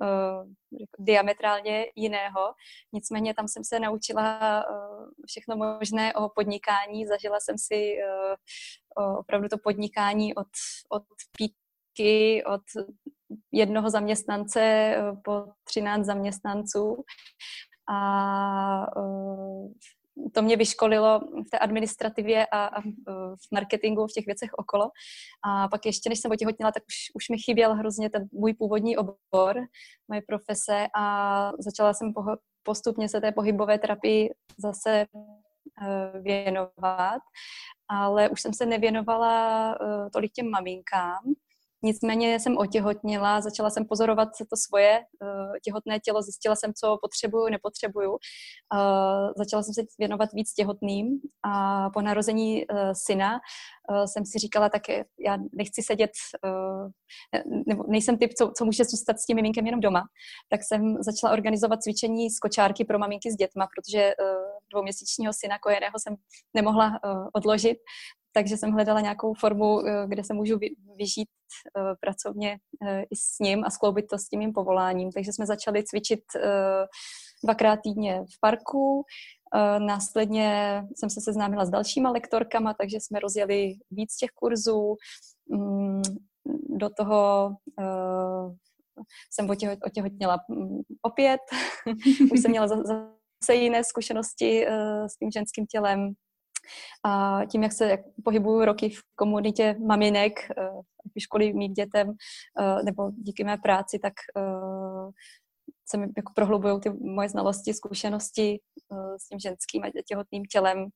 diametrálně jiného. Nicméně tam jsem se naučila uh, všechno možné o podnikání. Zažila jsem si uh, opravdu to podnikání od, od píky, od jednoho zaměstnance po 13 zaměstnanců. A uh, to mě vyškolilo v té administrativě a, a v marketingu, v těch věcech okolo. A pak ještě, než jsem otěhotněla, tak už, už mi chyběl hrozně ten můj původní obor, moje profese a začala jsem poho- postupně se té pohybové terapii zase věnovat, ale už jsem se nevěnovala tolik těm maminkám, Nicméně jsem otěhotnila, začala jsem pozorovat to svoje uh, těhotné tělo, zjistila jsem, co potřebuju, nepotřebuju. Uh, začala jsem se věnovat víc těhotným a po narození uh, syna uh, jsem si říkala, tak já nechci sedět, uh, nebo nejsem typ, co, co může zůstat s tím miminkem jenom doma, tak jsem začala organizovat cvičení z kočárky pro maminky s dětma, protože uh, dvouměsíčního syna kojeného jsem nemohla uh, odložit, takže jsem hledala nějakou formu, eh, kde se můžu vyžít eh, pracovně eh, i s ním a skloubit to s tím mým povoláním. Takže jsme začali cvičit dvakrát týdně v parku. Následně jsem se seznámila s dalšíma lektorkama, takže jsme rozjeli víc těch kurzů. Mm, do toho jsem otěhotněla mm, opět. Už jsem měla zase jiné zkušenosti s tím ženským tělem. A tím, jak se pohybuju roky v komunitě maminek, eh, v školy mít dětem, eh, nebo díky mé práci, tak eh, se mi jako prohlubují ty moje znalosti, zkušenosti s tím ženským a těhotným tělem.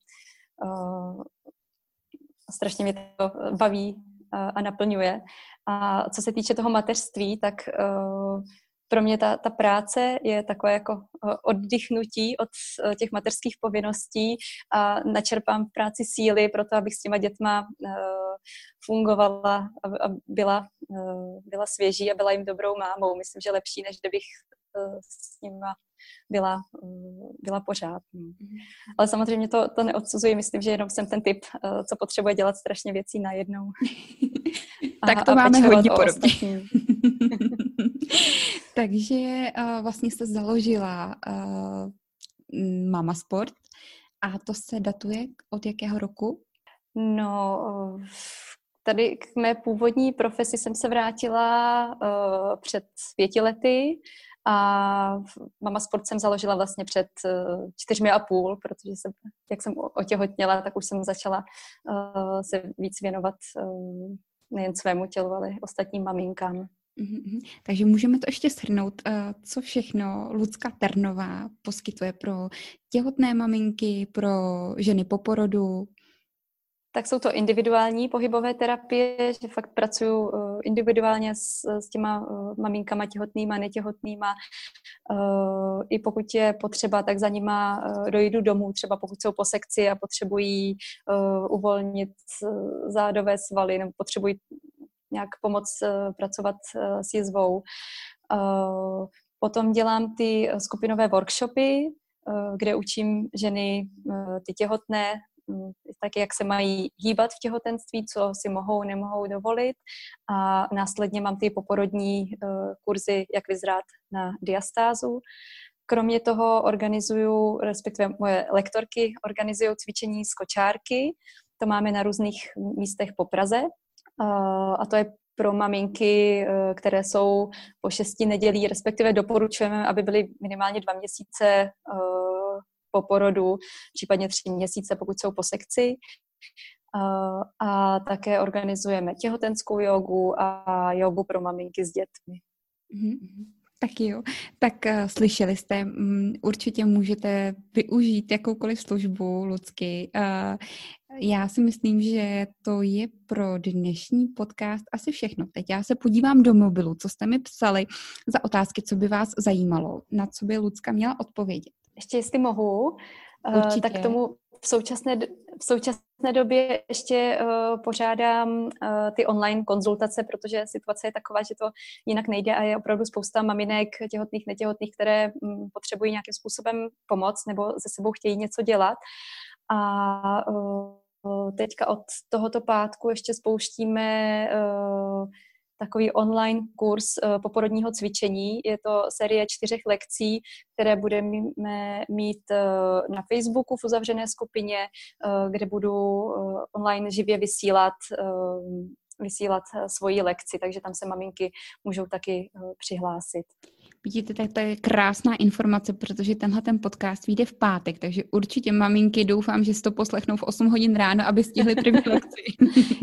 Strašně mě to baví a naplňuje. A co se týče toho mateřství, tak pro mě ta, ta práce je takové jako eh, oddychnutí od eh, těch mateřských povinností a načerpám v práci síly pro to, abych s těma dětma eh, fungovala a byla, byla svěží a byla jim dobrou mámou. Myslím, že lepší, než kdybych s nima byla, byla pořád. No. Ale samozřejmě to, to neodsuzuji, myslím, že jenom jsem ten typ, co potřebuje dělat strašně věcí najednou. tak to a máme hodně podobně. Takže uh, vlastně jste založila uh, Mama Sport a to se datuje od jakého roku? No, tady k mé původní profesi jsem se vrátila uh, před pěti lety a Mama Sport jsem založila vlastně před uh, čtyřmi a půl, protože jsem, jak jsem otěhotněla, tak už jsem začala uh, se víc věnovat uh, nejen svému tělu, ale ostatním maminkám. Mm-hmm. Takže můžeme to ještě shrnout, eh, co všechno Lucka Ternová poskytuje pro těhotné maminky, pro ženy po porodu. Tak jsou to individuální pohybové terapie, že fakt pracuju uh, individuálně s, s těma uh, maminkama těhotnýma, netěhotnýma. Uh, I pokud je potřeba, tak za nima dojdu domů, třeba pokud jsou po sekci a potřebují uvolnit zádové svaly nebo potřebují nějak pomoct uh, pracovat s jizvou. Potom dělám ty skupinové workshopy, kde učím ženy, ty těhotné, Mm, tak jak se mají hýbat v těhotenství, co si mohou, nemohou dovolit. A následně mám ty poporodní uh, kurzy, jak vyzrát na diastázu. Kromě toho organizuju, respektive moje lektorky organizují cvičení z kočárky. To máme na různých místech po Praze. A to je pro maminky, uh, které jsou po šesti nedělí, respektive doporučujeme, aby byly minimálně dva měsíce po porodu, případně tři měsíce, pokud jsou po sekci. A také organizujeme těhotenskou jogu a jogu pro maminky s dětmi. Mm-hmm. Tak jo, tak uh, slyšeli jste, um, určitě můžete využít jakoukoliv službu Lucky. Uh, já si myslím, že to je pro dnešní podcast asi všechno. Teď já se podívám do mobilu, co jste mi psali za otázky, co by vás zajímalo, na co by Lucka měla odpovědět. Ještě jestli mohu, eh, Určitě. tak tomu v současné, v současné době ještě uh, pořádám uh, ty online konzultace, protože situace je taková, že to jinak nejde a je opravdu spousta maminek, těhotných, netěhotných, které um, potřebují nějakým způsobem pomoc nebo ze sebou chtějí něco dělat. A uh, teďka od tohoto pátku ještě spouštíme uh, takový online kurz uh, poporodního cvičení. Je to série čtyřech lekcí, které budeme mít uh, na Facebooku v uzavřené skupině, uh, kde budu online živě vysílat vysílat svoji lekci, takže tam se maminky můžou taky přihlásit. Vidíte, tak to je krásná informace, protože tenhle ten podcast vyjde v pátek, takže určitě maminky doufám, že si to poslechnou v 8 hodin ráno, aby stihli první lekci.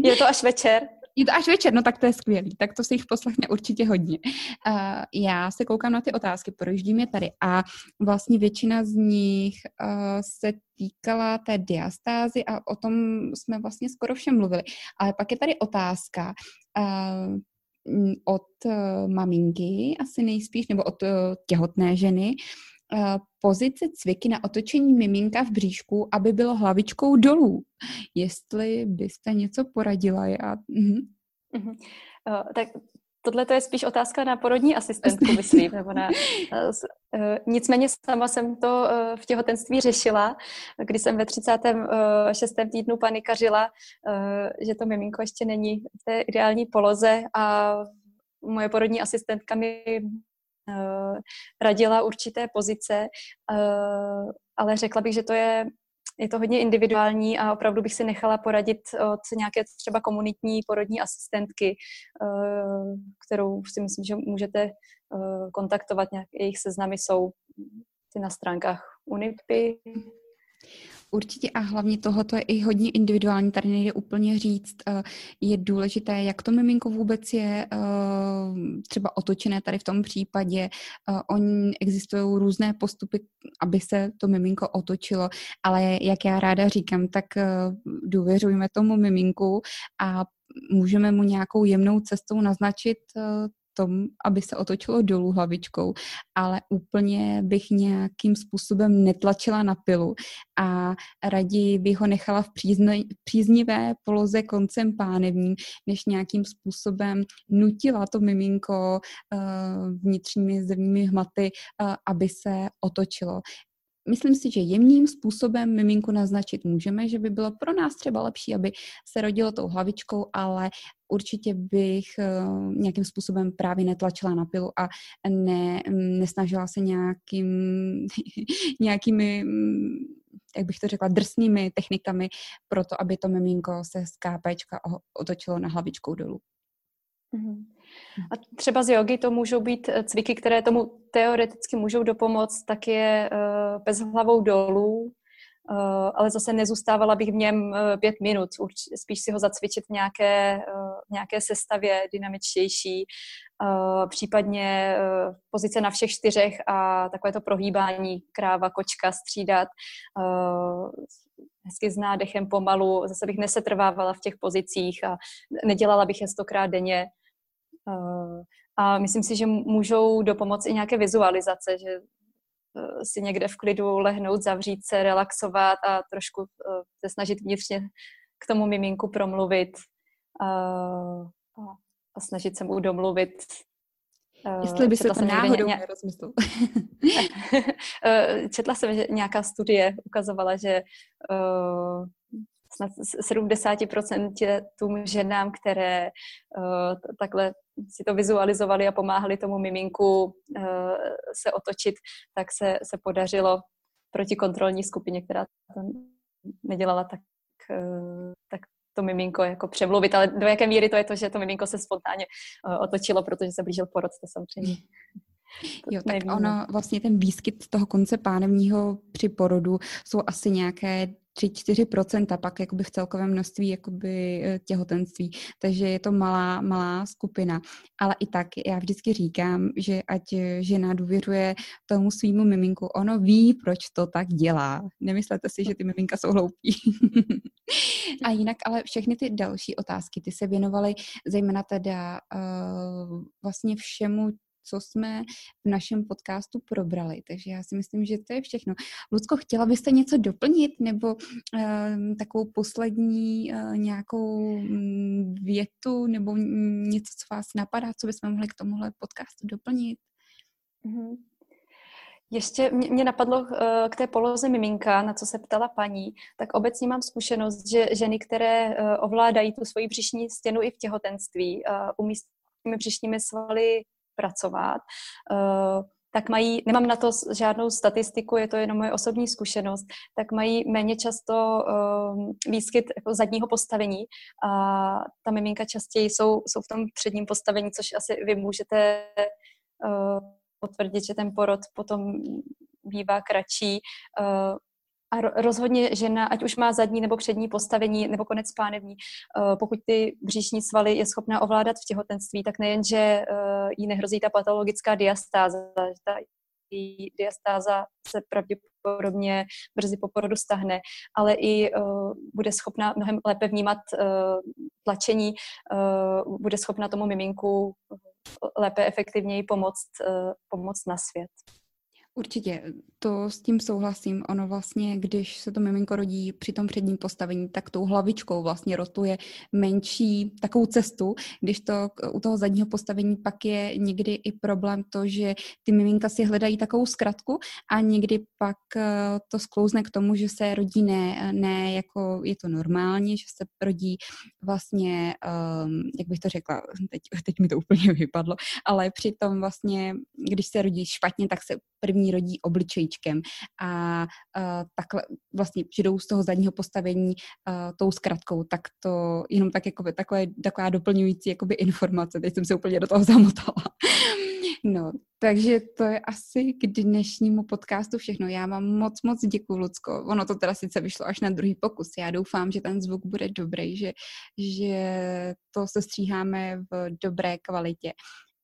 je to až večer? Je to až večer, no tak to je skvělý, tak to se jich poslechne určitě hodně. Uh, já se koukám na ty otázky, projíždím je tady a vlastně většina z nich uh, se týkala té diastázy a o tom jsme vlastně skoro všem mluvili. Ale pak je tady otázka, uh, od maminky asi nejspíš, nebo od těhotné ženy, pozice cviky na otočení miminka v bříšku, aby bylo hlavičkou dolů. Jestli byste něco poradila. Já... Uh-huh. Uh, tak tohle to je spíš otázka na porodní asistentku, myslím. Nebo na, uh, nicméně sama jsem to uh, v těhotenství řešila, kdy jsem ve 36. týdnu panikařila, že to miminko ještě není v té ideální poloze a moje porodní asistentka mi radila určité pozice, ale řekla bych, že to je je to hodně individuální a opravdu bych si nechala poradit od nějaké třeba komunitní porodní asistentky, eh, kterou si myslím, že můžete eh, kontaktovat. Nějak, jejich seznamy jsou ty na stránkách UNIPy. Určitě a hlavně tohoto je i hodně individuální, tady nejde úplně říct, eh, je důležité, jak to miminko vůbec je eh, třeba otočené tady v tom případě. Eh, oni existují různé postupy, aby se to miminko otočilo, ale jak já ráda říkám, tak důvěřujeme tomu miminku a můžeme mu nějakou jemnou cestou naznačit tom, aby se otočilo dolů hlavičkou, ale úplně bych nějakým způsobem netlačila na pilu a raději bych ho nechala v příznivé poloze koncem pánevním, než nějakým způsobem nutila to miminko uh, vnitřními zemními hmaty, uh, aby se otočilo myslím si, že jemným způsobem miminku naznačit můžeme, že by bylo pro nás třeba lepší, aby se rodilo tou hlavičkou, ale určitě bych uh, nějakým způsobem právě netlačila na pilu a ne, nesnažila se nějakým, nějakými jak bych to řekla, drsnými technikami pro to, aby to miminko se z kápečka otočilo na hlavičkou dolů. Mm-hmm. A třeba z jogy to můžou být eh, cviky, které tomu teoreticky můžou dopomoct, tak je uh, bez hlavou dolů, uh, ale zase nezůstávala bych v něm pět minut, spíš si ho zacvičit v nějaké, uh, nějaké sestavě dynamičtější, případně pozice na všech čtyřech a takové to prohýbání kráva, kočka střídat. Hezky s nádechem pomalu, zase bych nesetrvávala v těch pozicích a nedělala bych je stokrát denně. Uh, a myslím si, že můžou dopomoct i nějaké vizualizace, že uh, si někde v klidu lehnout, zavřít se, relaxovat a trošku uh, se snažit vnitřně k tomu miminku promluvit a snažit se mu domluvit Jestli by se to náhodou ně... nerozmyslel. Četla jsem, že nějaká studie ukazovala, že snad 70% tům ženám, které uh, takhle si to vizualizovali a pomáhali tomu miminku uh, se otočit, tak se, se podařilo proti kontrolní skupině, která to nedělala tak, uh, tak to miminko jako přemluvit, ale do jaké míry to je to, že to miminko se spontánně otočilo, protože se blížil porod, to samozřejmě. Jo, tak ono, vlastně ten výskyt toho konce pánevního při porodu jsou asi nějaké 3-4%, pak jakoby v celkovém množství jakoby eh, těhotenství, takže je to malá, malá skupina. Ale i tak já vždycky říkám, že ať žena důvěřuje tomu svýmu miminku, ono ví, proč to tak dělá. Nemyslete si, že ty miminka jsou hloupí. A jinak ale všechny ty další otázky, ty se věnovaly zejména teda uh, vlastně všemu, co jsme v našem podcastu probrali. Takže já si myslím, že to je všechno. Lucko, chtěla byste něco doplnit nebo uh, takovou poslední uh, nějakou um, větu nebo něco, co vás napadá, co bychom mohli k tomuhle podcastu doplnit? Mm-hmm. Ještě mě napadlo eh, k té poloze miminka, na co se ptala paní, tak obecně mám zkušenost, že ženy, které ovládají tu svoji břišní stěnu i v těhotenství, umí s těmi břišními svaly pracovat, eh, tak mají, nemám na to žádnou statistiku, je to jenom moje osobní zkušenost, tak mají méně často výskyt jako zadního postavení a ta miminka častěji jsou, jsou v tom předním postavení, což asi vy můžete potvrdit, že ten porod potom bývá kratší. Eh, a rozhodně žena, ať už má zadní nebo přední postavení nebo konec pánevní, eh, pokud ty bříšní svaly je schopná ovládat v těhotenství, tak nejen, že eh, jí nehrozí ta patologická diastáza, ta diastáza se pravděpodobně brzy po porodu stahne, ale i uh, bude schopna mnohem lépe vnímat tlačení, bude schopna tomu miminku lépe, efektivněji pomoct, pomoct na svět. Určitě, to s tím souhlasím. Ono vlastně, když se to miminko rodí při tom předním postavení, tak tou hlavičkou vlastně rotuje menší takovou cestu, když to u toho zadního postavení pak je někdy i problém to, že ty miminka si hledají takovou zkratku a někdy pak eh, to sklouzne k tomu, že se rodí ne, ne jako je to normálně, že se rodí vlastně, um, jak bych to řekla, teď, teď mi to úplně vypadlo, ale přitom vlastně, když se rodí špatně, tak se první rodí obličejčkem a uh, takhle vlastně, že jdou z toho zadního postavení uh, tou zkratkou, tak to jenom tak jako takové, taková doplňující jakoby informace, teď jsem se úplně do toho zamotala. No, takže to je asi k dnešnímu podcastu všechno. Já vám moc, moc děkuji, Lucko. Ono to teda sice vyšlo až na druhý pokus. Já doufám, že ten zvuk bude dobrý, že, že to se stříháme v dobré kvalitě.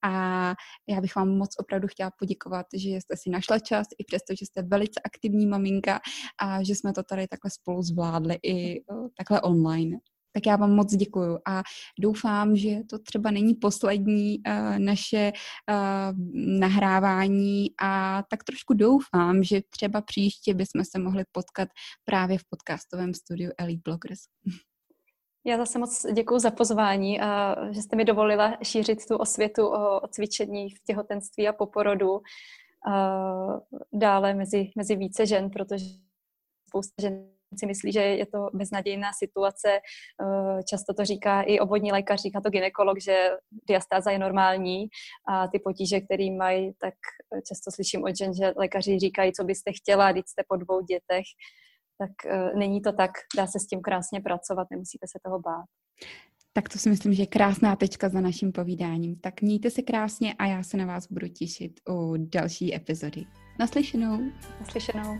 A já bych vám moc opravdu chtěla poděkovat, že jste si našla čas, i přesto, že jste velice aktivní maminka a že jsme to tady takhle spolu zvládli i takhle online. Tak já vám moc děkuju a doufám, že to třeba není poslední uh, naše uh, nahrávání a tak trošku doufám, že třeba příště bychom se mohli potkat právě v podcastovém studiu Elite Bloggers. Já zase moc děkuji za pozvání a že jste mi dovolila šířit tu osvětu o, cvičení v těhotenství a po porodu a dále mezi, mezi více žen, protože spousta žen si myslí, že je to beznadějná situace. Často to říká i obvodní lékař, říká to ginekolog, že diastáza je normální a ty potíže, které mají, tak často slyším od žen, že lékaři říkají, co byste chtěla, když jste po dvou dětech tak uh, není to tak, dá se s tím krásně pracovat, nemusíte se toho bát. Tak to si myslím, že je krásná tečka za naším povídáním. Tak mějte se krásně a já se na vás budu těšit u další epizody. Naslyšenou. Naslyšenou.